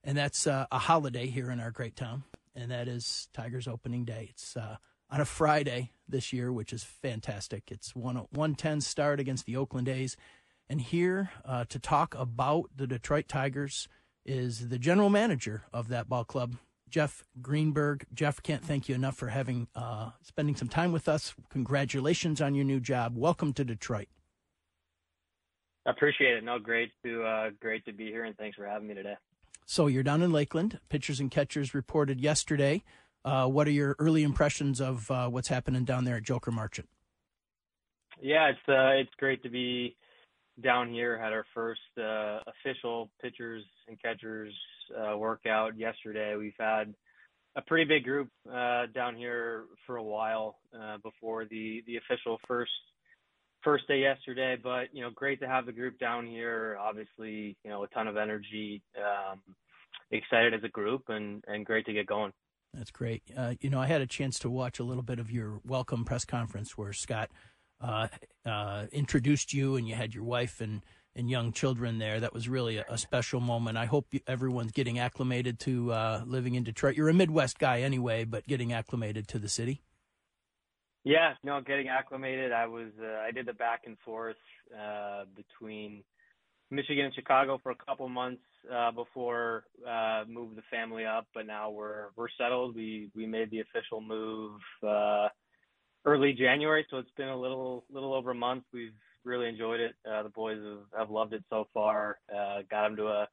[SPEAKER 1] and that's uh, a holiday here in our great town, and that is Tigers opening day. It's uh, on a Friday this year, which is fantastic. It's one one ten start against the Oakland A's, and here uh, to talk about the Detroit Tigers is the general manager of that ball club, Jeff Greenberg. Jeff, can't thank you enough for having uh, spending some time with us. Congratulations on your new job. Welcome to Detroit.
[SPEAKER 7] I appreciate it. No, great to uh, great to be here, and thanks for having me today.
[SPEAKER 1] So you're down in Lakeland. Pitchers and catchers reported yesterday. Uh, what are your early impressions of uh, what's happening down there at Joker Marchant?
[SPEAKER 7] Yeah, it's uh, it's great to be down here. Had our first uh, official pitchers and catchers uh, workout yesterday. We've had a pretty big group uh, down here for a while before the the official first first day yesterday, but you know, great to have the group down here. Obviously, you know, a ton of energy, um, excited as a group, and and great to get going.
[SPEAKER 1] That's great. Uh, you know, I had a chance to watch a little bit of your welcome press conference where Scott uh, uh, introduced you, and you had your wife and and young children there. That was really a, a special moment. I hope everyone's getting acclimated to uh, living in Detroit. You're a Midwest guy anyway, but getting acclimated to the city.
[SPEAKER 7] Yeah, no, getting acclimated. I was uh, I did the back and forth uh, between Michigan and Chicago for a couple months uh, before uh, moved the family up, but now we're we're settled. We we made the official move uh, early January, so it's been a little little over a month. We've really enjoyed it. Uh, the boys have, have loved it so far. Uh, got them to a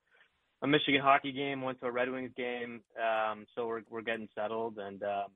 [SPEAKER 7] a Michigan hockey game, went to a Red Wings game, um, so we're we're getting settled and. Um,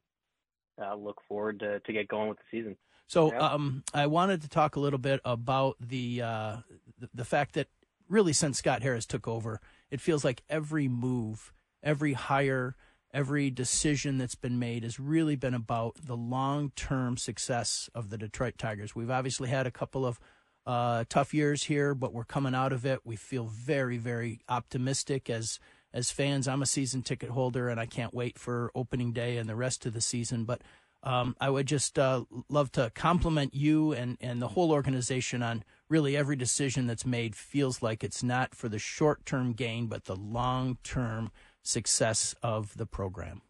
[SPEAKER 7] uh, look forward to, to get going with the season.
[SPEAKER 1] So yeah. um, I wanted to talk a little bit about the, uh, the, the fact that really since Scott Harris took over, it feels like every move, every hire, every decision that's been made has really been about the long term success of the Detroit Tigers. We've obviously had a couple of uh, tough years here, but we're coming out of it. We feel very, very optimistic as as fans, I'm a season ticket holder, and I can't wait for opening day and the rest of the season. But um, I would just uh, love to compliment you and, and the whole organization on really every decision that's made feels like it's not for the short term gain, but the long term success of the program.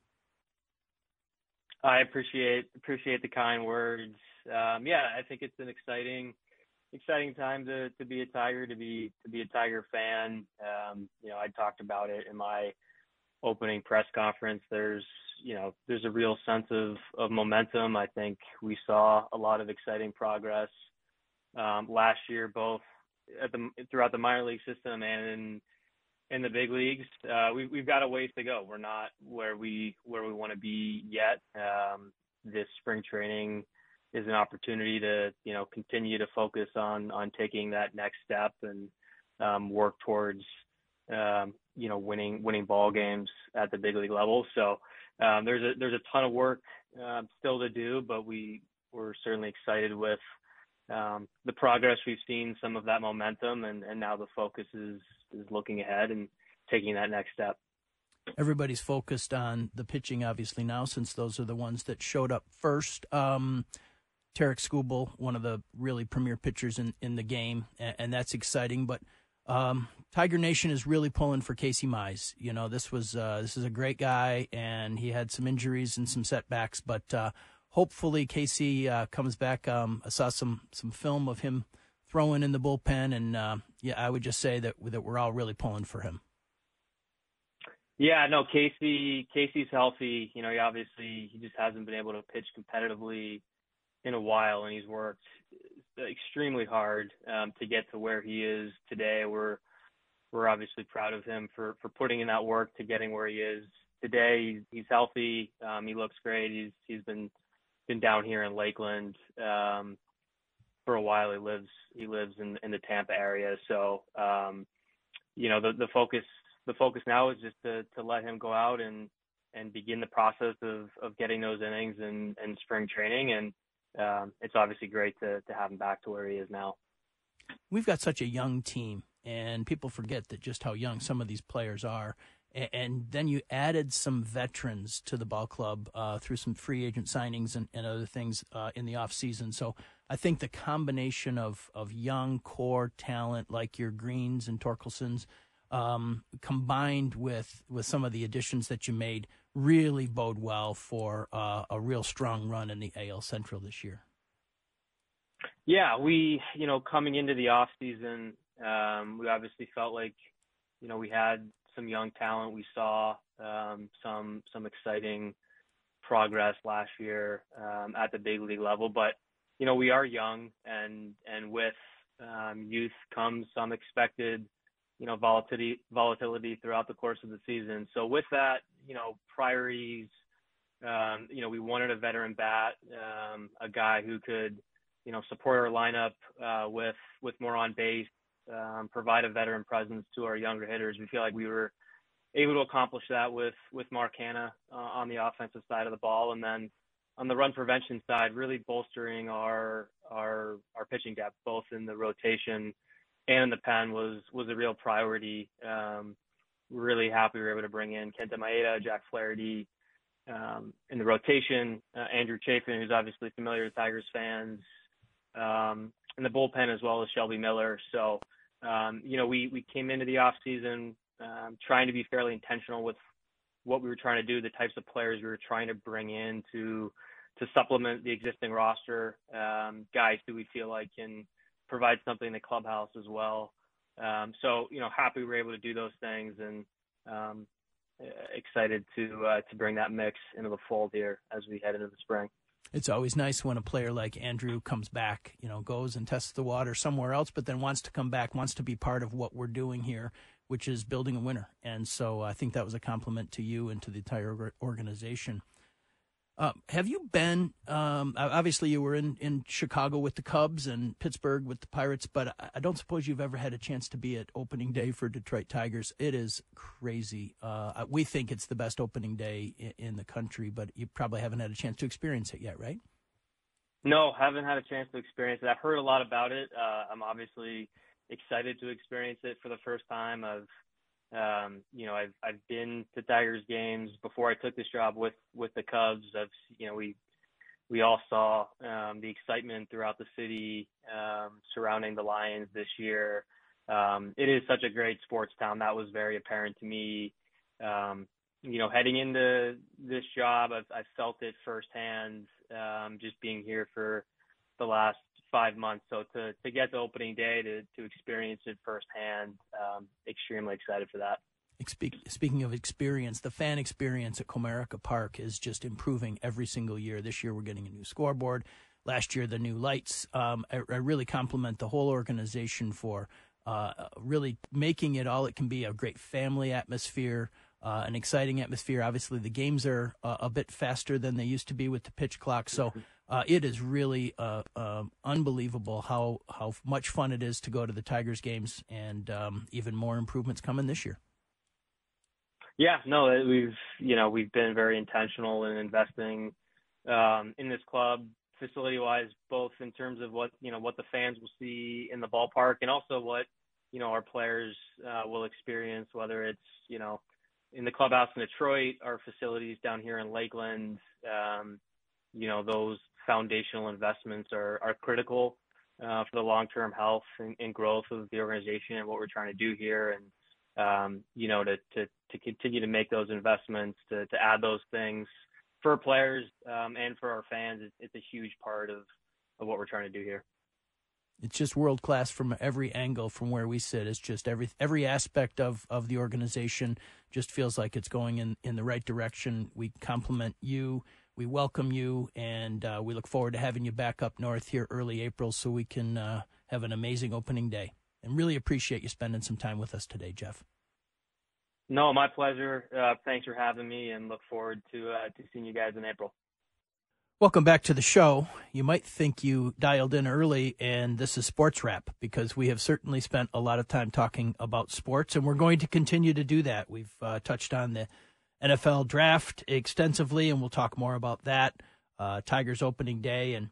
[SPEAKER 7] I appreciate appreciate the kind words. Um, yeah, I think it's an exciting exciting time to to be a Tiger, to be to be a Tiger fan. Um, you know, I talked about it in my opening press conference. There's you know there's a real sense of of momentum. I think we saw a lot of exciting progress um, last year, both at the throughout the minor league system and in in the big leagues. Uh, we, we've got a ways to go. We're not where we where we want to be yet. Um, this spring training is an opportunity to you know continue to focus on taking that next step and um, work towards um, you know winning winning ball games at the big league level. So um, there's a there's a ton of work still to do, but we we're certainly excited with the progress we've seen, some of that momentum, and, now the focus is is looking ahead and taking that next step.
[SPEAKER 1] Everybody's focused on the pitching, obviously now, since those are the ones that showed up first. Tarik Skubal, one of the really premier pitchers in, in the game, and, and that's exciting. But um, Tiger Nation is really pulling for Casey Mize. You know, this was uh, this is a great guy, and he had some injuries and some setbacks, but uh, hopefully Casey uh, comes back. Um, I saw some some film of him throwing in the bullpen, and uh, yeah, I would just say that that we're all really pulling for him.
[SPEAKER 7] Yeah, no, Casey Casey's healthy. You know, he obviously he just hasn't been able to pitch competitively in a while, and he's worked extremely hard um, to get to where he is today. We're we're obviously proud of him for for putting in that work to getting where he is today. He's, healthy. Um, he looks great. He's he's been been down here in Lakeland um, for a while. He lives he lives in in the Tampa area, so um, you know the the focus the focus now is just to to let him go out and and begin the process of of getting those innings and and spring training and um, it's obviously great to to have him back to where he is now.
[SPEAKER 1] We've got such a young team, and people forget that just how young some of these players are. And then you added some veterans to the ball club uh, through some free agent signings and, and other things uh, in the off season. So I think the combination of, of young core talent like your Greens and Torkelsons, um, combined with with some of the additions that you made, really bode well for uh, a real strong run in the AL Central this year.
[SPEAKER 7] Yeah, we you know coming into the off season, um, we obviously felt like you know we had some young talent. We saw um, some some exciting progress last year um, at the big league level, but you know we are young, and and with um, youth comes some expected you know, volatility volatility throughout the course of the season. So with that, you know, priorities, um, you know, we wanted a veteran bat, um, a guy who could, you know, support our lineup uh, with with more on base, um, provide a veteran presence to our younger hitters. We feel like we were able to accomplish that with with Mark Canha uh, on the offensive side of the ball, and then on the run prevention side, really bolstering our our our pitching depth, both in the rotation and the pen was was a real priority. Um, really happy we were able to bring in Kenta Maeda, Jack Flaherty um, in the rotation, uh, Andrew Chafin, who's obviously familiar with Tigers fans, um, in the bullpen as well as Shelby Miller. So, um, you know, we we came into the off season um, trying to be fairly intentional with what we were trying to do, the types of players we were trying to bring in to to supplement the existing roster, um, guys who we feel like can provide something in the clubhouse as well. Um, so you know, happy we were able to do those things, and um, excited to uh, to bring that mix into the fold here as we head into the spring.
[SPEAKER 1] It's always nice when a player like Andrew comes back, you know, goes and tests the water somewhere else, but then wants to come back, wants to be part of what we're doing here, which is building a winner. And so I think that was a compliment to you and to the entire organization. Uh, have you been? Um, obviously, you were in, in Chicago with the Cubs and Pittsburgh with the Pirates, but I don't suppose you've ever had a chance to be at opening day for Detroit Tigers. It is crazy. Uh, we think it's the best opening day in, in, the country, but you probably haven't had a chance to experience it yet, right?
[SPEAKER 7] No, haven't had a chance to experience it. I've heard a lot about it. Uh, I'm obviously excited to experience it for the first time. I've um, you know, I've I've been to Tigers games before I took this job with with the Cubs. I've you know we we all saw um, the excitement throughout the city um, surrounding the Lions this year. Um, it is such a great sports town. That was very apparent to me. Um, you know, heading into this job, I've, I've felt it firsthand. Um, just being here for the last five months. So to to get to opening day to to experience it firsthand, um, extremely excited for that.
[SPEAKER 1] Speaking of experience, the fan experience at Comerica Park is just improving every single year. This year, we're getting a new scoreboard. Last year, the new lights. Um, I, I, really compliment the whole organization for uh, really making it all it can be a great family atmosphere, uh, an exciting atmosphere. Obviously, the games are uh, a bit faster than they used to be with the pitch clock. So uh, it is really uh, um, unbelievable how, how much fun it is to go to the Tigers games, and um, even more improvements coming this year.
[SPEAKER 7] Yeah, no, we've you know we've been very intentional in investing um, in this club facility wise, both in terms of what you know what the fans will see in the ballpark and also what you know our players uh, will experience, whether it's you know in the clubhouse in Detroit, our facilities down here in Lakeland. Um, you know those foundational investments are critical uh, for the long term health and, growth of the organization and what we're trying to do here and um, you know, to, continue to make those investments, to, add those things for players um, and for our fans. It's, it's a huge part of, what we're trying to do here.
[SPEAKER 1] It's just world class from every angle from where we sit. It's just every every aspect of, the organization just feels like it's going in, in the right direction. We compliment you, we welcome you, and uh, we look forward to having you back up north here early April so we can uh, have an amazing opening day and really appreciate you spending some time with us today, Jeff.
[SPEAKER 7] No, my pleasure. Uh, thanks for having me, and look forward to uh, to seeing you guys in April.
[SPEAKER 1] Welcome back to the show. You might think you dialed in early and this is sports wrap because we have certainly spent a lot of time talking about sports and we're going to continue to do that. We've uh, touched on the NFL draft extensively and we'll talk more about that. Uh, Tigers opening day and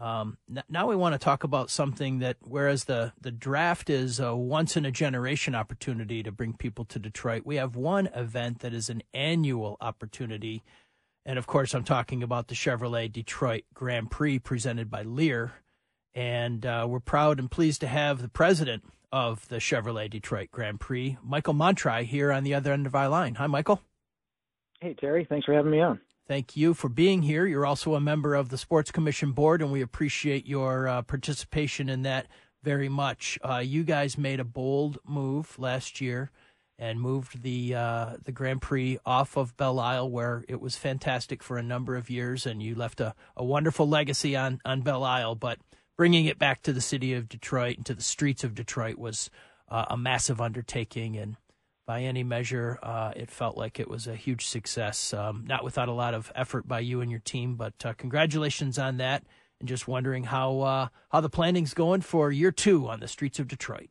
[SPEAKER 1] um, now we want to talk about something that, whereas the, the draft is a once in a generation opportunity to bring people to Detroit, we have one event that is an annual opportunity. And of course, I'm talking about the Chevrolet Detroit Grand Prix presented by Lear. And uh, we're proud and pleased to have the president of the Chevrolet Detroit Grand Prix, Michael Montri, here on the other end of our line. Hi, Michael.
[SPEAKER 8] Hey, Terry. Thanks for having me on.
[SPEAKER 1] Thank you for being here. You're also a member of the Sports Commission Board, and we appreciate your uh, participation in that very much. Uh, you guys made a bold move last year and moved the uh, the Grand Prix off of Belle Isle, where it was fantastic for a number of years, and you left a, a wonderful legacy on on Belle Isle. But bringing it back to the city of Detroit and to the streets of Detroit was uh, a massive undertaking, and by any measure, uh, it felt like it was a huge success. Um, not without a lot of effort by you and your team, but uh, congratulations on that. And just wondering how uh, how the planning's going for year two on the streets of Detroit.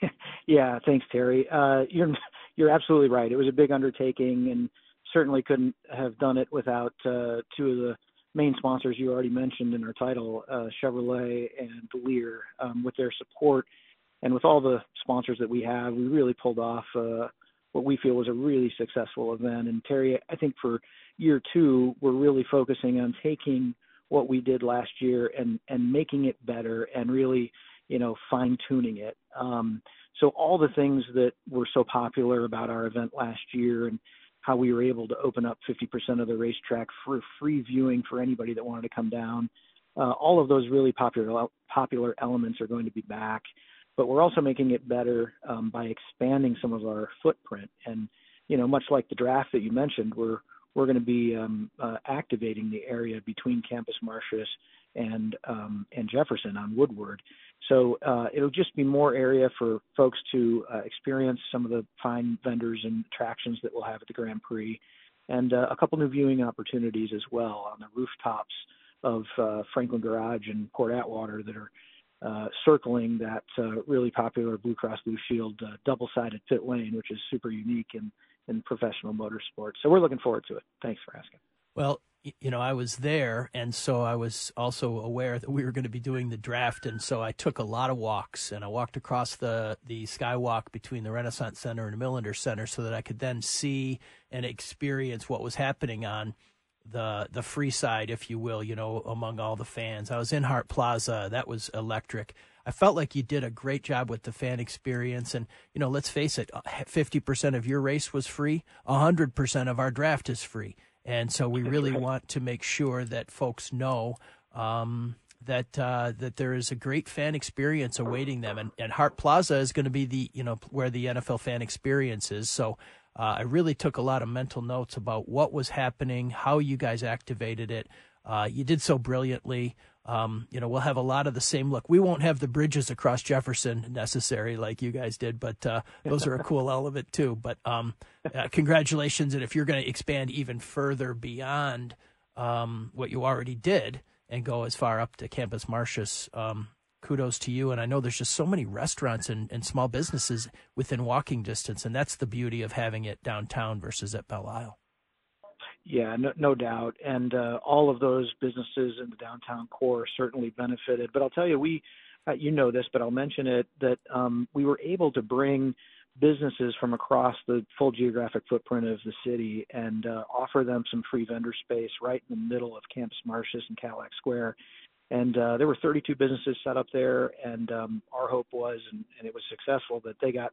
[SPEAKER 8] yeah, thanks, Terry. Uh, you're you're absolutely right. It was a big undertaking, and certainly couldn't have done it without uh, two of the main sponsors you already mentioned in our title, uh, Chevrolet and Lear, um, with their support and with all the sponsors that we have, we really pulled off uh, what we feel was a really successful event. And Terry, I think for year two, we're really focusing on taking what we did last year and and making it better and really, you know, fine tuning it. Um, so all the things that were so popular about our event last year and how we were able to open up 50% of the racetrack for free viewing for anybody that wanted to come down. Uh, all of those really popular popular elements are going to be back but we're also making it better um, by expanding some of our footprint. And you know, much like the draft that you mentioned, we're we're going to be um, uh, activating the area between Campus Martius and um, and Jefferson on Woodward. So uh, it'll just be more area for folks to uh, experience some of the fine vendors and attractions that we'll have at the Grand Prix, and uh, a couple new viewing opportunities as well on the rooftops of uh, Franklin Garage and Port Atwater that are circling that uh, really popular Blue Cross Blue Shield uh, double-sided pit lane, which is super unique in in professional motorsports. So we're looking forward to it. Thanks for asking.
[SPEAKER 1] Well, you know, I was there, and so I was also aware that we were going to be doing the draft, and so I took a lot of walks, and I walked across the the skywalk between the Renaissance Center and the Millender Center, so that I could then see and experience what was happening on the the free side, if you will, you know, among all the fans. I was in Hart Plaza. That was electric. I felt like you did a great job with the fan experience. And, you know, let's face it, 50% of your race was free. 100% of our draft is free. And so we really want to make sure that folks know um, that uh, that there is a great fan experience awaiting them, and, and Hart Plaza is going to be the you know where the NFL fan experience is. So uh, I really took a lot of mental notes about what was happening, how you guys activated it. Uh, you did so brilliantly. Um, you know, we'll have a lot of the same look. We won't have the bridges across Jefferson necessary like you guys did, but uh, those are a cool element too. But um, uh, congratulations, and if you're going to expand even further beyond um, what you already did and go as far up to Campus Martius, um, kudos to you. And I know there's just so many restaurants and, and small businesses within walking distance, and that's the beauty of having it downtown versus at Belle Isle.
[SPEAKER 8] Yeah, no, no doubt. And uh, all of those businesses in the downtown core certainly benefited. But I'll tell you, we, uh, you know this, but I'll mention it that um, we were able to bring businesses from across the full geographic footprint of the city and uh, offer them some free vendor space right in the middle of Campus Martius and Cadillac Square. And uh, there were 32 businesses set up there, and um, our hope was, and, and it was successful, that they got,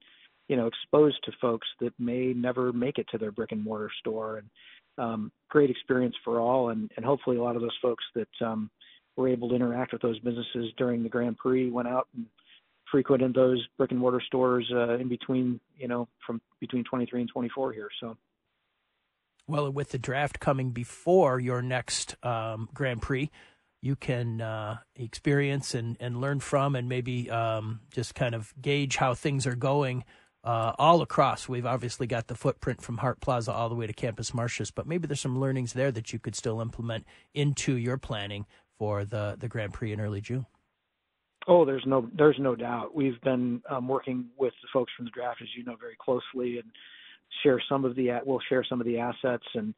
[SPEAKER 8] you know, exposed to folks that may never make it to their brick and mortar store. And um, great experience for all, and, and hopefully a lot of those folks that um, were able to interact with those businesses during the Grand Prix went out and frequented those brick and mortar stores uh, in between, you know, from between 23 and 24 here. So.
[SPEAKER 1] Well, with the draft coming before your next um, Grand Prix, you can uh, experience and, and learn from and maybe um, just kind of gauge how things are going uh, all across. We've obviously got the footprint from Hart Plaza all the way to Campus Martius, but maybe there's some learnings there that you could still implement into your planning for the, the Grand Prix in early June.
[SPEAKER 8] Oh, there's no there's no doubt. We've been um, working with the folks from the draft, as you know, very closely, and share some of the we'll share some of the assets and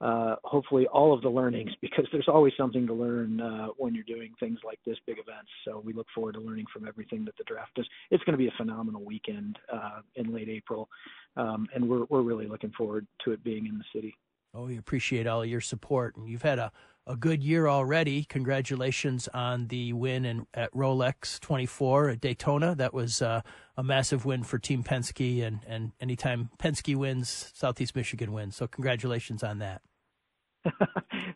[SPEAKER 8] uh, hopefully all of the learnings because there's always something to learn uh, when you're doing things like this big events. So we look forward to learning from everything that the draft does. It's going to be a phenomenal weekend uh, in late April, um, and we're we're really looking forward to it being in the city.
[SPEAKER 1] Oh, we appreciate all your support, and you've had a, a good year already. Congratulations on the win in, at Rolex 24 at Daytona. That was uh, a massive win for Team Penske, and, and anytime Penske wins, Southeast Michigan wins. So congratulations on that.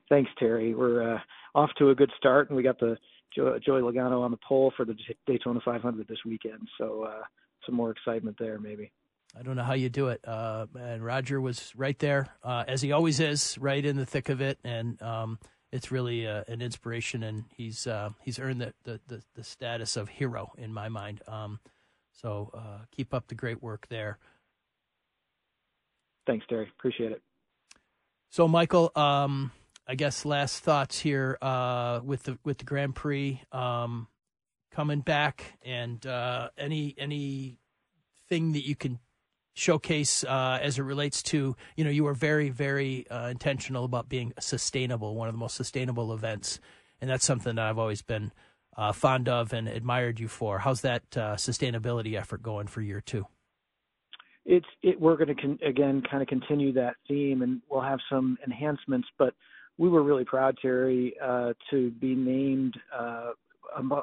[SPEAKER 8] Thanks, Terry. We're uh, off to a good start, and we got the Joey Logano on the pole for the Daytona 500 this weekend. So uh, some more excitement there, maybe.
[SPEAKER 1] I don't know how you do it. Uh, and Roger was right there, uh, as he always is, right in the thick of it. And um, it's really uh, an inspiration, and he's uh, he's earned the, the, the, the, status of hero in my mind. Um, so uh, keep up the great work there.
[SPEAKER 8] Thanks, Terry. Appreciate it.
[SPEAKER 1] So, Michael, um, I guess last thoughts here uh, with the with the Grand Prix um, coming back, and any any thing that you can showcase uh, as it relates to you know you were very very uh, intentional about being sustainable one of the most sustainable events. And that's something that i've always been uh, fond of and admired you for. How's that uh, sustainability effort going for year two?
[SPEAKER 8] It's it we're going to con- again kind of continue that theme and we'll have some enhancements but we were really proud terry uh, to be named uh,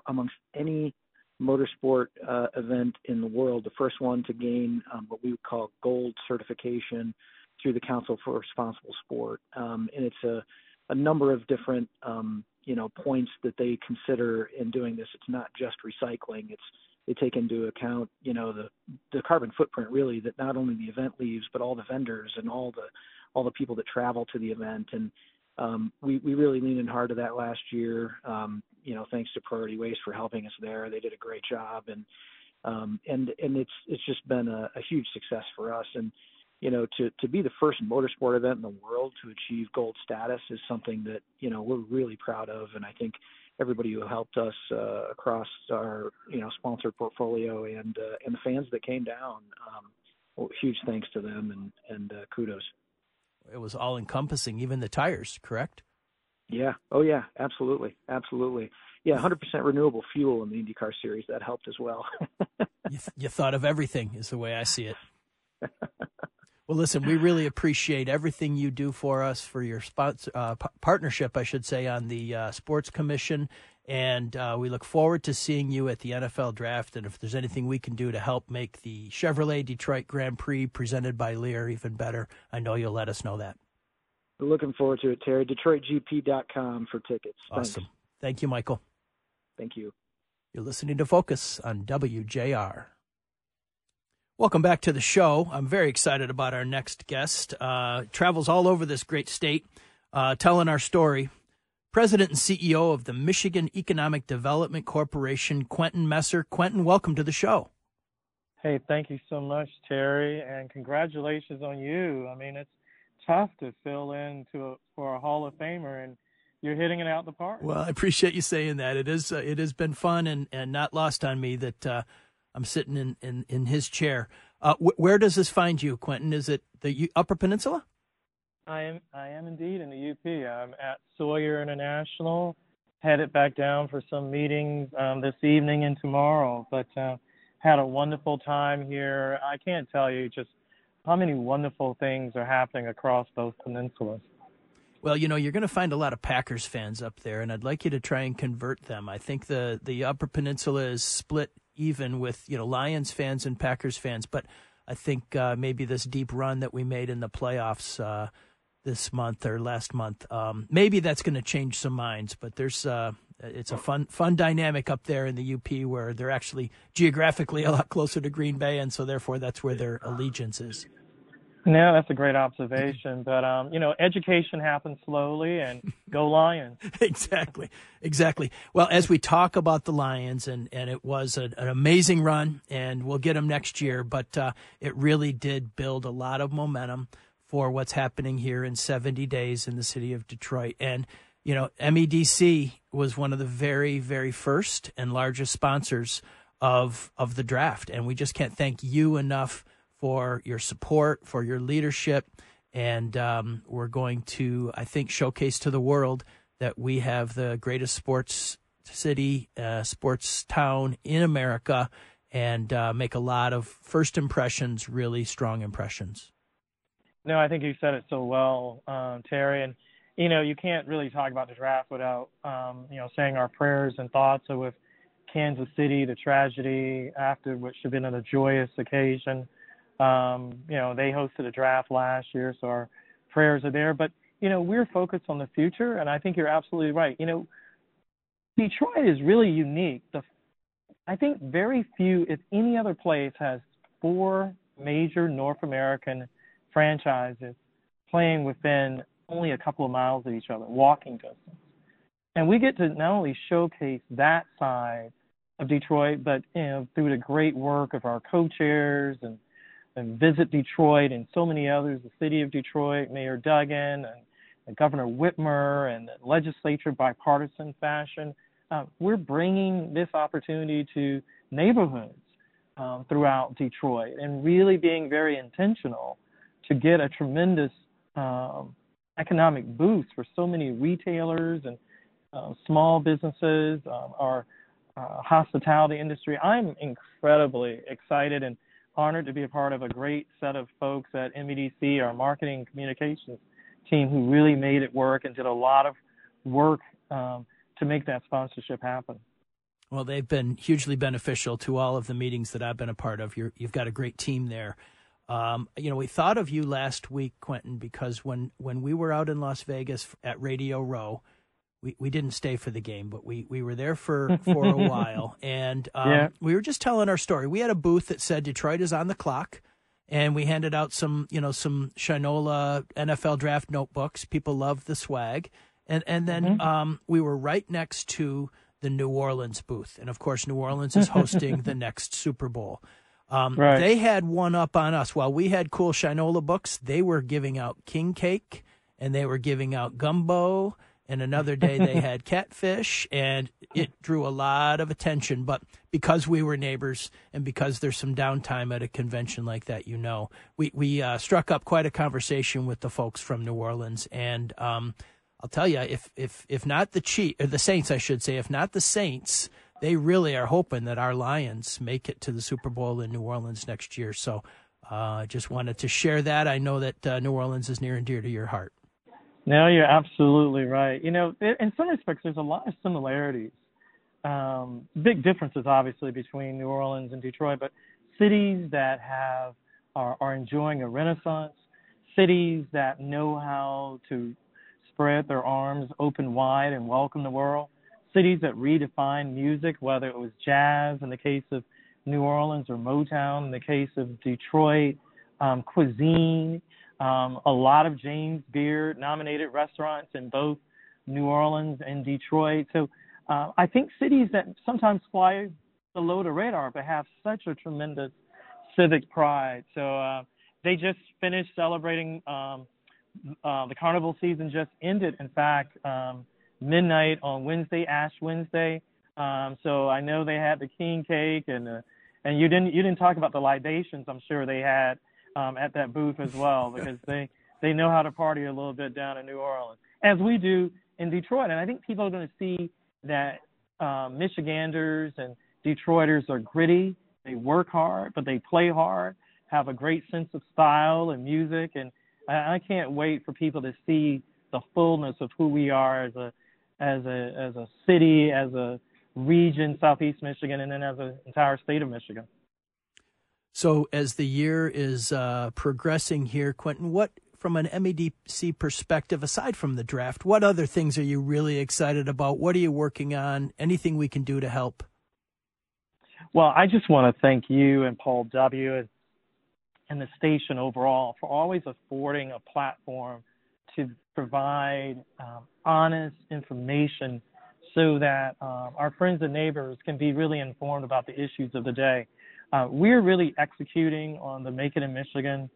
[SPEAKER 8] amongst any motorsport uh, event in the world, the first one to gain um, what we would call gold certification through the Council for Responsible Sport. Um, and it's a, a number of different, um, you know, points that they consider in doing this. It's not just recycling. It's they take into account, you know, the the carbon footprint really that not only the event leaves, but all the vendors and all the all the people that travel to the event. And um, we we really leaned in hard to that last year. Um, you know, thanks to Priority Waste for helping us there. They did a great job, and um, and and it's it's just been a, a huge success for us. And you know, to to be the first motorsport event in the world to achieve gold status is something that you know we're really proud of, and I think everybody who helped us uh, across our you know sponsored portfolio and uh, and the fans that came down. Um, well, huge thanks to them and and uh, kudos.
[SPEAKER 1] It was all encompassing, even the tires, correct?
[SPEAKER 8] Yeah. Oh, yeah. Absolutely. Absolutely. Yeah. 100% renewable fuel in the IndyCar series that helped as well.
[SPEAKER 1] you, th- you thought of everything, is the way I see it. well, listen, we really appreciate everything you do for us for your sponsor, uh, p- partnership, I should say, on the uh, Sports Commission. And uh, we look forward to seeing you at the NFL draft. And if there's anything we can do to help make the Chevrolet Detroit Grand Prix presented by Lear even better, I know you'll let us know that.
[SPEAKER 8] Looking forward to it, Terry. DetroitGP.com for tickets.
[SPEAKER 1] Thanks. Awesome. Thank you, Michael.
[SPEAKER 8] Thank you.
[SPEAKER 1] You're listening to Focus on WJR. Welcome back to the show. I'm very excited about our next guest. Uh, travels all over this great state, uh, telling our story. President and CEO of the Michigan Economic Development Corporation, Quentin Messer. Quentin, welcome to the show.
[SPEAKER 9] Hey, thank you so much, Terry, and congratulations on you. I mean, it's tough to fill in to a, for a Hall of Famer, and you're hitting it out the park.
[SPEAKER 1] Well, I appreciate you saying that. It is uh, it has been fun and, and not lost on me that uh, I'm sitting in, in, in his chair. Uh, wh- where does this find you, Quentin? Is it the U- Upper Peninsula?
[SPEAKER 9] I am I am indeed in the UP. I'm at Sawyer International, headed back down for some meetings um, this evening and tomorrow. But uh, had a wonderful time here. I can't tell you just how many wonderful things are happening across both peninsulas.
[SPEAKER 1] Well, you know, you're going to find a lot of Packers fans up there, and I'd like you to try and convert them. I think the the Upper Peninsula is split even with you know Lions fans and Packers fans, but I think uh, maybe this deep run that we made in the playoffs uh, this month or last month, um, maybe that's going to change some minds. But there's uh, it's a fun fun dynamic up there in the UP where they're actually geographically a lot closer to Green Bay, and so therefore that's where their allegiance is.
[SPEAKER 9] No, that's a great observation. But um, you know, education happens slowly, and go Lions.
[SPEAKER 1] exactly, exactly. Well, as we talk about the Lions, and and it was an, an amazing run, and we'll get them next year. But uh, it really did build a lot of momentum for what's happening here in 70 days in the city of Detroit, and. You know, MEDC was one of the very, very first and largest sponsors of of the draft, and we just can't thank you enough for your support, for your leadership. And um, we're going to, I think, showcase to the world that we have the greatest sports city, uh, sports town in America, and uh, make a lot of first impressions, really strong impressions.
[SPEAKER 9] No, I think you said it so well, um, Terry. And, you know, you can't really talk about the draft without, um, you know, saying our prayers and thoughts So with Kansas City, the tragedy after, which should have been a joyous occasion. Um, you know, they hosted a draft last year, so our prayers are there. But, you know, we're focused on the future, and I think you're absolutely right. You know, Detroit is really unique. The, I think very few, if any other place, has four major North American franchises playing within only a couple of miles of each other, walking distance. And we get to not only showcase that side of Detroit, but you know, through the great work of our co-chairs and and Visit Detroit and so many others, the city of Detroit, Mayor Duggan and, and Governor Whitmer and the legislature bipartisan fashion. Uh, we're bringing this opportunity to neighborhoods um, throughout Detroit and really being very intentional to get a tremendous um, economic boost for so many retailers and uh, small businesses, um, our uh, hospitality industry. I'm incredibly excited and honored to be a part of a great set of folks at MEDC, our marketing communications team, who really made it work and did a lot of work um, to make that sponsorship happen.
[SPEAKER 1] Well, they've been hugely beneficial to all of the meetings that I've been a part of. you have got a great team there. Um, you know, we thought of you last week, Quentin, because when, when we were out in Las Vegas at Radio Row, we, we didn't stay for the game, but we, we were there for, for a while. And um, yeah. we were just telling our story. We had a booth that said Detroit is on the clock. And we handed out some, you know, some Shinola NFL draft notebooks. People loved the swag. And, and then mm-hmm. um, we were right next to the New Orleans booth. And of course, New Orleans is hosting the next Super Bowl. Um, right. They had one up on us. While we had cool Shinola books, they were giving out king cake and they were giving out gumbo and another day they had catfish and it drew a lot of attention but because we were neighbors and because there's some downtime at a convention like that you know we we uh, struck up quite a conversation with the folks from New Orleans and um, I'll tell you if if if not the or the Saints I should say if not the Saints they really are hoping that our Lions make it to the Super Bowl in New Orleans next year so I uh, just wanted to share that I know that uh, New Orleans is near and dear to your heart
[SPEAKER 9] no, you're absolutely right. You know, in some respects, there's a lot of similarities. Um, big differences, obviously, between New Orleans and Detroit, but cities that have are, are enjoying a renaissance, cities that know how to spread their arms open wide and welcome the world, cities that redefined music, whether it was jazz in the case of New Orleans or Motown in the case of Detroit, um, cuisine, um, a lot of James Beard nominated restaurants in both New Orleans and Detroit. So uh, I think cities that sometimes fly below the radar but have such a tremendous civic pride. So uh, they just finished celebrating. Um, uh, the carnival season just ended. In fact, um, midnight on Wednesday, Ash Wednesday. Um, so I know they had the king cake and uh, and you didn't you didn't talk about the libations. I'm sure they had um, at that booth as well because they they know how to party a little bit down in New Orleans as we do in Detroit. And I think people are going to see that um, Michiganders and Detroiters are gritty. They work hard, but they play hard. Have a great sense of style and music, and I, I can't wait for people to see the fullness of who we are as a as a as a city, as a region, Southeast Michigan, and then as an entire state of Michigan.
[SPEAKER 1] So, as the year is uh, progressing here, Quentin, what from an MEDC perspective, aside from the draft, what other things are you really excited about? What are you working on? Anything we can do to help?
[SPEAKER 9] Well, I just want to thank you and Paul W. and the station overall for always affording a platform to provide um, honest information so that um, our friends and neighbors can be really informed about the issues of the day. Uh, we're really executing on the Make It in Michigan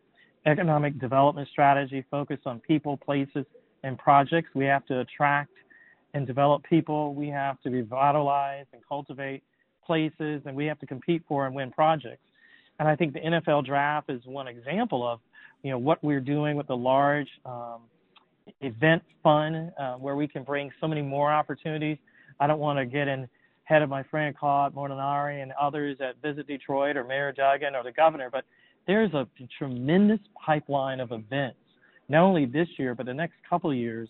[SPEAKER 9] economic development strategy focused on people, places, and projects. We have to attract and develop people. We have to revitalize and cultivate places, and we have to compete for and win projects. And I think the NFL draft is one example of, you know, what we're doing with the large um, event fun uh, where we can bring so many more opportunities. I don't want to get in head of my friend Claude Molinari and others at Visit Detroit or Mayor Duggan or the governor, but there's a tremendous pipeline of events, not only this year, but the next couple of years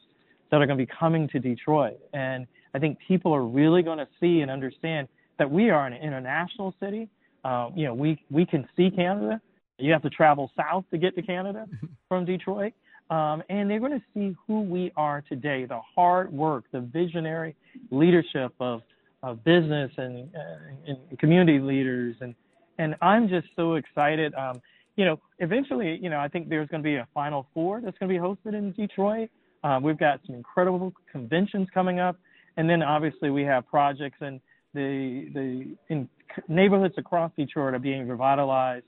[SPEAKER 9] that are going to be coming to Detroit. And I think people are really going to see and understand that we are an international city. Uh, you know, we, we can see Canada. You have to travel south to get to Canada from Detroit. Um, and they're going to see who we are today the hard work, the visionary leadership of, of business and, uh, and community leaders and and I'm just so excited. Um, you know, eventually, you know, I think there's going to be a Final Four that's going to be hosted in Detroit. Uh, we've got some incredible conventions coming up, and then obviously we have projects and the the in neighborhoods across Detroit are being revitalized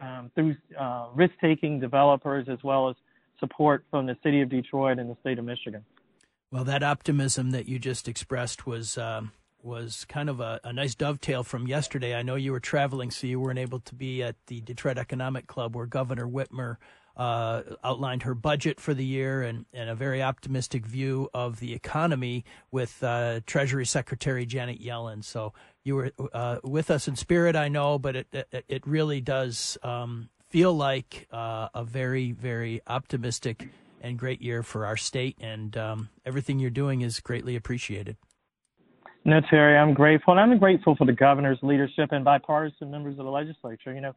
[SPEAKER 9] um, through uh, risk-taking developers as well as support from the city of Detroit and the state of Michigan.
[SPEAKER 1] Well, that optimism that you just expressed was um, was kind of a, a, nice dovetail from yesterday. I know you were traveling, so you weren't able to be at the Detroit Economic Club where Governor Whitmer uh, outlined her budget for the year and, and a very optimistic view of the economy with uh, Treasury Secretary Janet Yellen. So you were uh, with us in spirit, I know, but it it, it really does um, feel like uh, a very very optimistic and great year for our state, and um, everything you're doing is greatly appreciated.
[SPEAKER 9] No, Terry, I'm grateful, and I'm grateful for the governor's leadership and bipartisan members of the legislature. You know,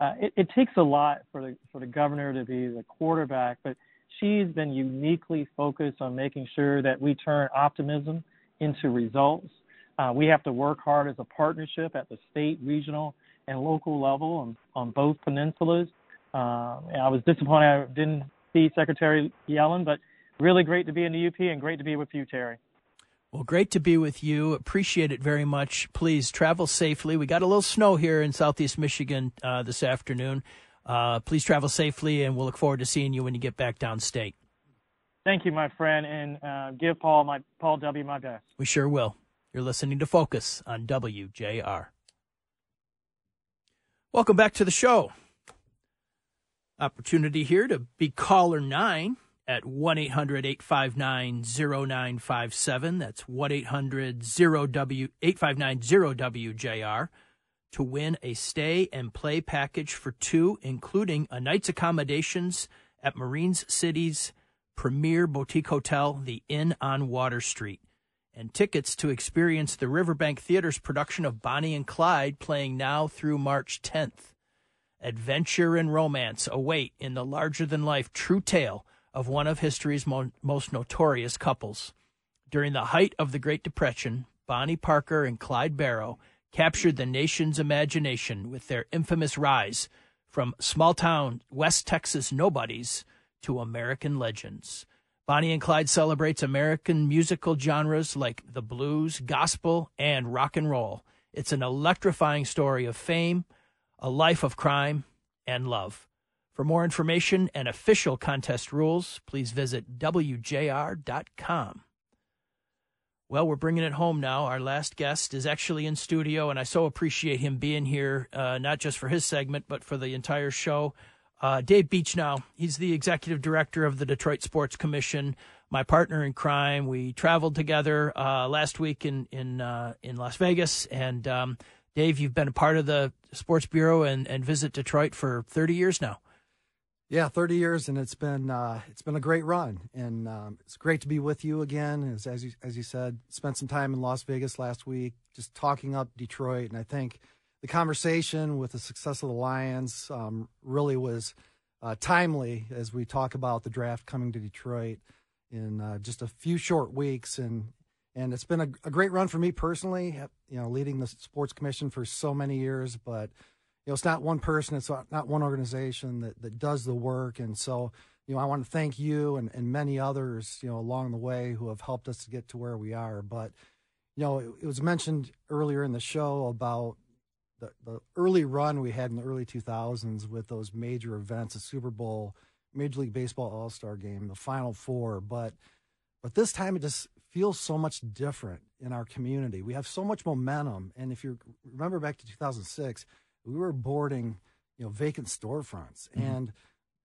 [SPEAKER 9] uh, it, it takes a lot for the for the governor to be the quarterback, but she's been uniquely focused on making sure that we turn optimism into results. Uh, we have to work hard as a partnership at the state, regional, and local level on, on both peninsulas. Uh, I was disappointed I didn't see Secretary Yellen, but really great to be in the UP and great to be with you, Terry.
[SPEAKER 1] Well, great to be with you. Appreciate it very much. Please travel safely. We got a little snow here in southeast Michigan uh, this afternoon. Uh, please travel safely, and we'll look forward to seeing you when you get back downstate.
[SPEAKER 9] Thank you, my friend, and uh, give Paul my Paul W my best.
[SPEAKER 1] We sure will. You're listening to Focus on WJR. Welcome back to the show. Opportunity here to be caller nine at 1 800 859 0957. That's 1 800 859 0WJR to win a stay and play package for two, including a night's accommodations at Marines City's premier boutique hotel, the Inn on Water Street, and tickets to experience the Riverbank Theater's production of Bonnie and Clyde playing now through March 10th. Adventure and romance await in the larger than life true tale of one of history's mo- most notorious couples. During the height of the Great Depression, Bonnie Parker and Clyde Barrow captured the nation's imagination with their infamous rise from small town West Texas nobodies to American legends. Bonnie and Clyde celebrates American musical genres like the blues, gospel, and rock and roll. It's an electrifying story of fame, a life of crime, and love. For more information and official contest rules, please visit WJR.com. Well, we're bringing it home now. Our last guest is actually in studio, and I so appreciate him being here, uh, not just for his segment, but for the entire show. Uh, Dave Beachnau, he's the executive director of the Detroit Sports Commission, my partner in crime. We traveled together uh, last week in in uh, in Las Vegas, and um, Dave, you've been a part of the Sports Bureau and, and Visit Detroit for 30 years now.
[SPEAKER 10] Yeah, 30 years, and it's been uh, it's been a great run, and um, it's great to be with you again. As as you as you said, spent some time in Las Vegas last week, just talking up Detroit, and I think the conversation with the success of the Lions um, really was uh, timely as we talk about the draft coming to Detroit in uh, just a few short weeks, and and it's been a, a great run for me personally. You know, leading the sports commission for so many years, but you know, it's not one person, it's not one organization that, that does the work. And so, you know, I want to thank you and, and many others, you know, along the way who have helped us to get to where we are. But, you know, it, it was mentioned earlier in the show about the, the early run we had in the early 2000s with those major events, the Super Bowl, Major League Baseball All Star game, the Final Four. But, but this time it just feels so much different in our community. We have so much momentum. And if you remember back to 2006, we were boarding, you know, vacant storefronts, mm-hmm. and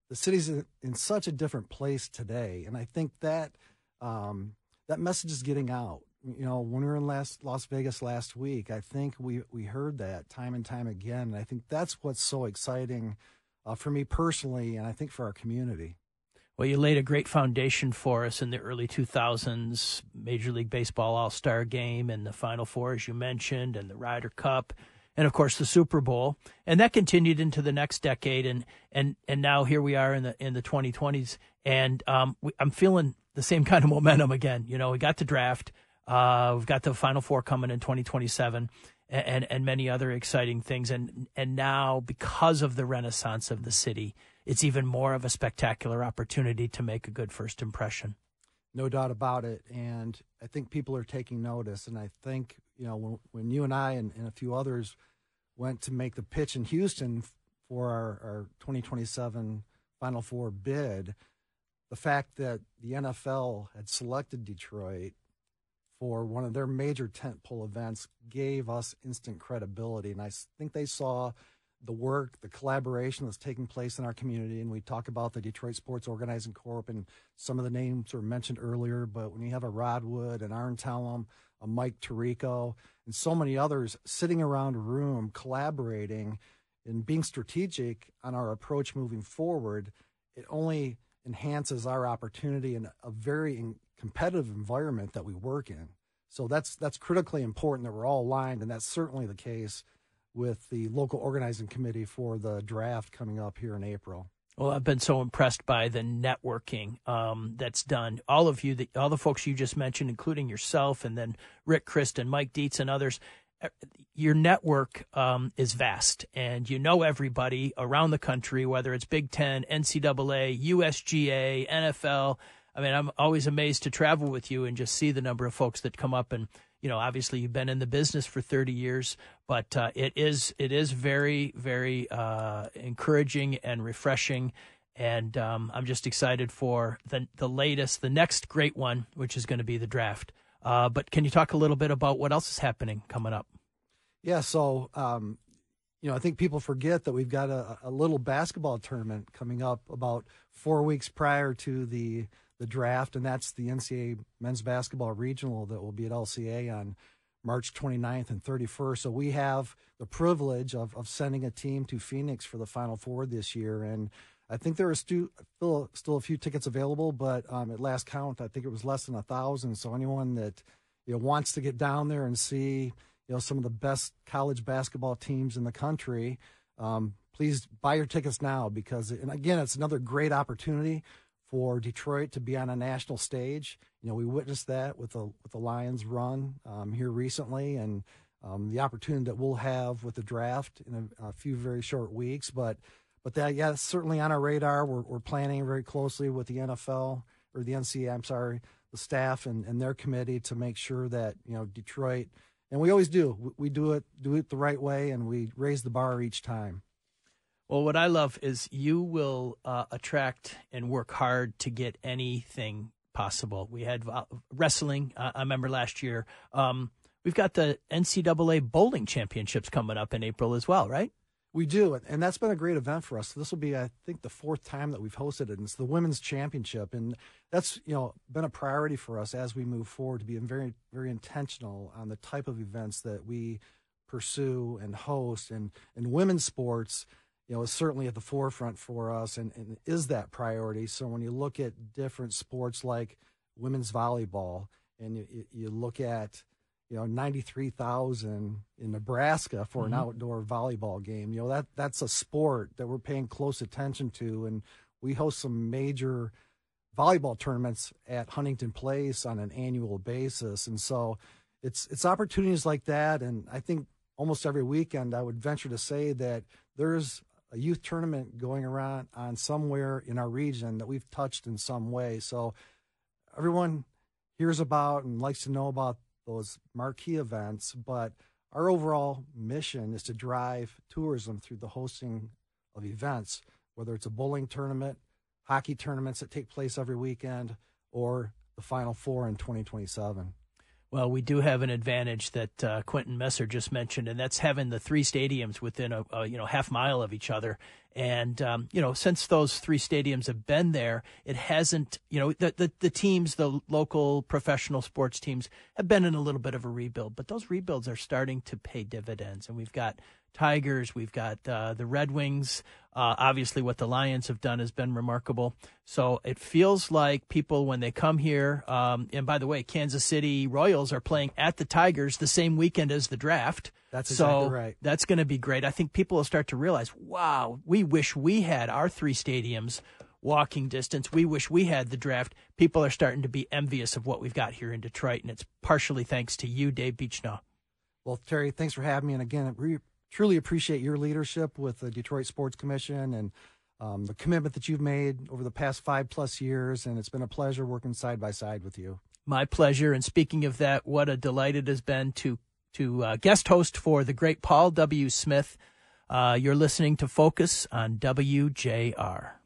[SPEAKER 10] the city's in, such a different place today. And I think that um, that message is getting out. You know, when we were in last, Las Vegas last week, I think we we heard that time and time again. And I think that's what's so exciting uh, for me personally, and I think for our community.
[SPEAKER 1] Well, you laid a great foundation for us in the early 2000s Major League Baseball All Star game and the Final Four, as you mentioned, and the Ryder Cup and of course the Super Bowl, and that continued into the next decade, and and and now here we are in the in the 2020s, and um, we, I'm feeling the same kind of momentum again. You know, we got the draft, uh, we've got the Final Four coming in 2027, and, and and many other exciting things, and and now because of the renaissance of the city, it's even more of a spectacular opportunity to make a good first impression.
[SPEAKER 10] No doubt about it, and I think people are taking notice, and I think you know when, when you and I and, and a few others went to make the pitch in Houston for our, our 2027 Final Four bid, the fact that the NFL had selected Detroit for one of their major tentpole events gave us instant credibility. And I think they saw the work, the collaboration that's taking place in our community. And we talk about the Detroit Sports Organizing Corp, and some of the names were mentioned earlier. But when you have a Rod Wood, an Arn Tellem, a Mike Tirico, and so many others sitting around a room collaborating and being strategic on our approach moving forward, it only enhances our opportunity in a very competitive environment that we work in. So that's that's critically important that we're all aligned, and that's certainly the case with the local organizing committee for the draft coming up here in April.
[SPEAKER 1] Well, I've been so impressed by the networking um, that's done. All of you, the, all the folks you just mentioned, including yourself, and then Rick Chryst, and Mike Dietz, and others. Uh, your network um, is vast, and you know everybody around the country, whether it's Big Ten, NCAA, USGA, NFL. I mean, I'm always amazed to travel with you and just see the number of folks that come up and you know, obviously you've been in the business for 30 years, but uh, it is it is very very uh, encouraging and refreshing, and um, I'm just excited for the the latest, the next great one, which is going to be the draft. Uh, but can you talk a little bit about what else is happening coming up?
[SPEAKER 10] Yeah, so um, you know, I think people forget that we've got a, a little basketball tournament coming up about four weeks prior to the the draft, and that's the NCAA men's basketball regional that will be at LCA on March 29th and 31st. So we have the privilege of, of sending a team to Phoenix for the Final Four this year. And I think there are still, still a few tickets available, but um, at last count, I think it was less than a thousand. So anyone that you know wants to get down there and see you know some of the best college basketball teams in the country, um, please buy your tickets now because, and again, it's another great opportunity for Detroit to be on a national stage. You know, we witnessed that with the with the Lions run um, here recently, and um, the opportunity that we'll have with the draft in a, a, few very short weeks. But but that yeah, certainly on our radar. We're we're planning very closely with the NFL or the NCAA. I'm sorry, the staff and, and their committee to make sure that you know Detroit. And we always do. We do it do it the right way, and we raise the bar each time.
[SPEAKER 1] Well, what I love is you will uh, attract and work hard to get anything possible. We had uh, wrestling. Uh, I remember last year. Um, we've got the NCAA bowling championships coming up in April as well, right?
[SPEAKER 10] We do, and that's been a great event for us. This will be, I think, the fourth time that we've hosted it. And it's the women's championship, and that's you know been a priority for us as we move forward to be very, very intentional on the type of events that we pursue and host. And in women's sports, you know, is certainly at the forefront for us and, and is that priority. So when you look at different sports like women's volleyball and you, you look at, you know, 93,000 in Nebraska for mm-hmm. an outdoor volleyball game, you know, that that's a sport that we're paying close attention to. And we host some major volleyball tournaments at Huntington Place on an annual basis. And so it's, it's opportunities like that. And I think almost every weekend, I would venture to say that there's a youth tournament going around on somewhere in our region that we've touched in some way. So everyone hears about and likes to know about those marquee events, but our overall mission is to drive tourism through the hosting of events, whether it's a bowling tournament, hockey tournaments that take place every weekend, or the Final Four in 2027.
[SPEAKER 1] Well, we do have an advantage that uh, Quentin Messer just mentioned, and that's having the three stadiums within a, a you know half mile of each other. And um, you know, since those three stadiums have been there, it hasn't. You know, the, the the teams, the local professional sports teams, have been in a little bit of a rebuild, but those rebuilds are starting to pay dividends, and we've got Tigers, we've got uh, the Red Wings. Uh, obviously, what the Lions have done has been remarkable. So it feels like people, when they come here, um, and by the way, Kansas City Royals are playing at the Tigers the same weekend as the draft.
[SPEAKER 10] That's
[SPEAKER 1] exactly
[SPEAKER 10] so right.
[SPEAKER 1] That's going to be great. I think people will start to realize, wow, we wish we had our three stadiums walking distance. We wish we had the draft. People are starting to be envious of what we've got here in Detroit, and it's partially thanks to you, Dave Beachnau.
[SPEAKER 10] Well, Terry, thanks for having me. And again, truly appreciate your leadership with the Detroit Sports Commission and um, the commitment that you've made over the past five plus years. And it's been a pleasure working side by side with you.
[SPEAKER 1] My pleasure. And speaking of that, what a delight it has been to to uh, guest host for the great Paul W. Smith. Uh, you're listening to Focus on WJR.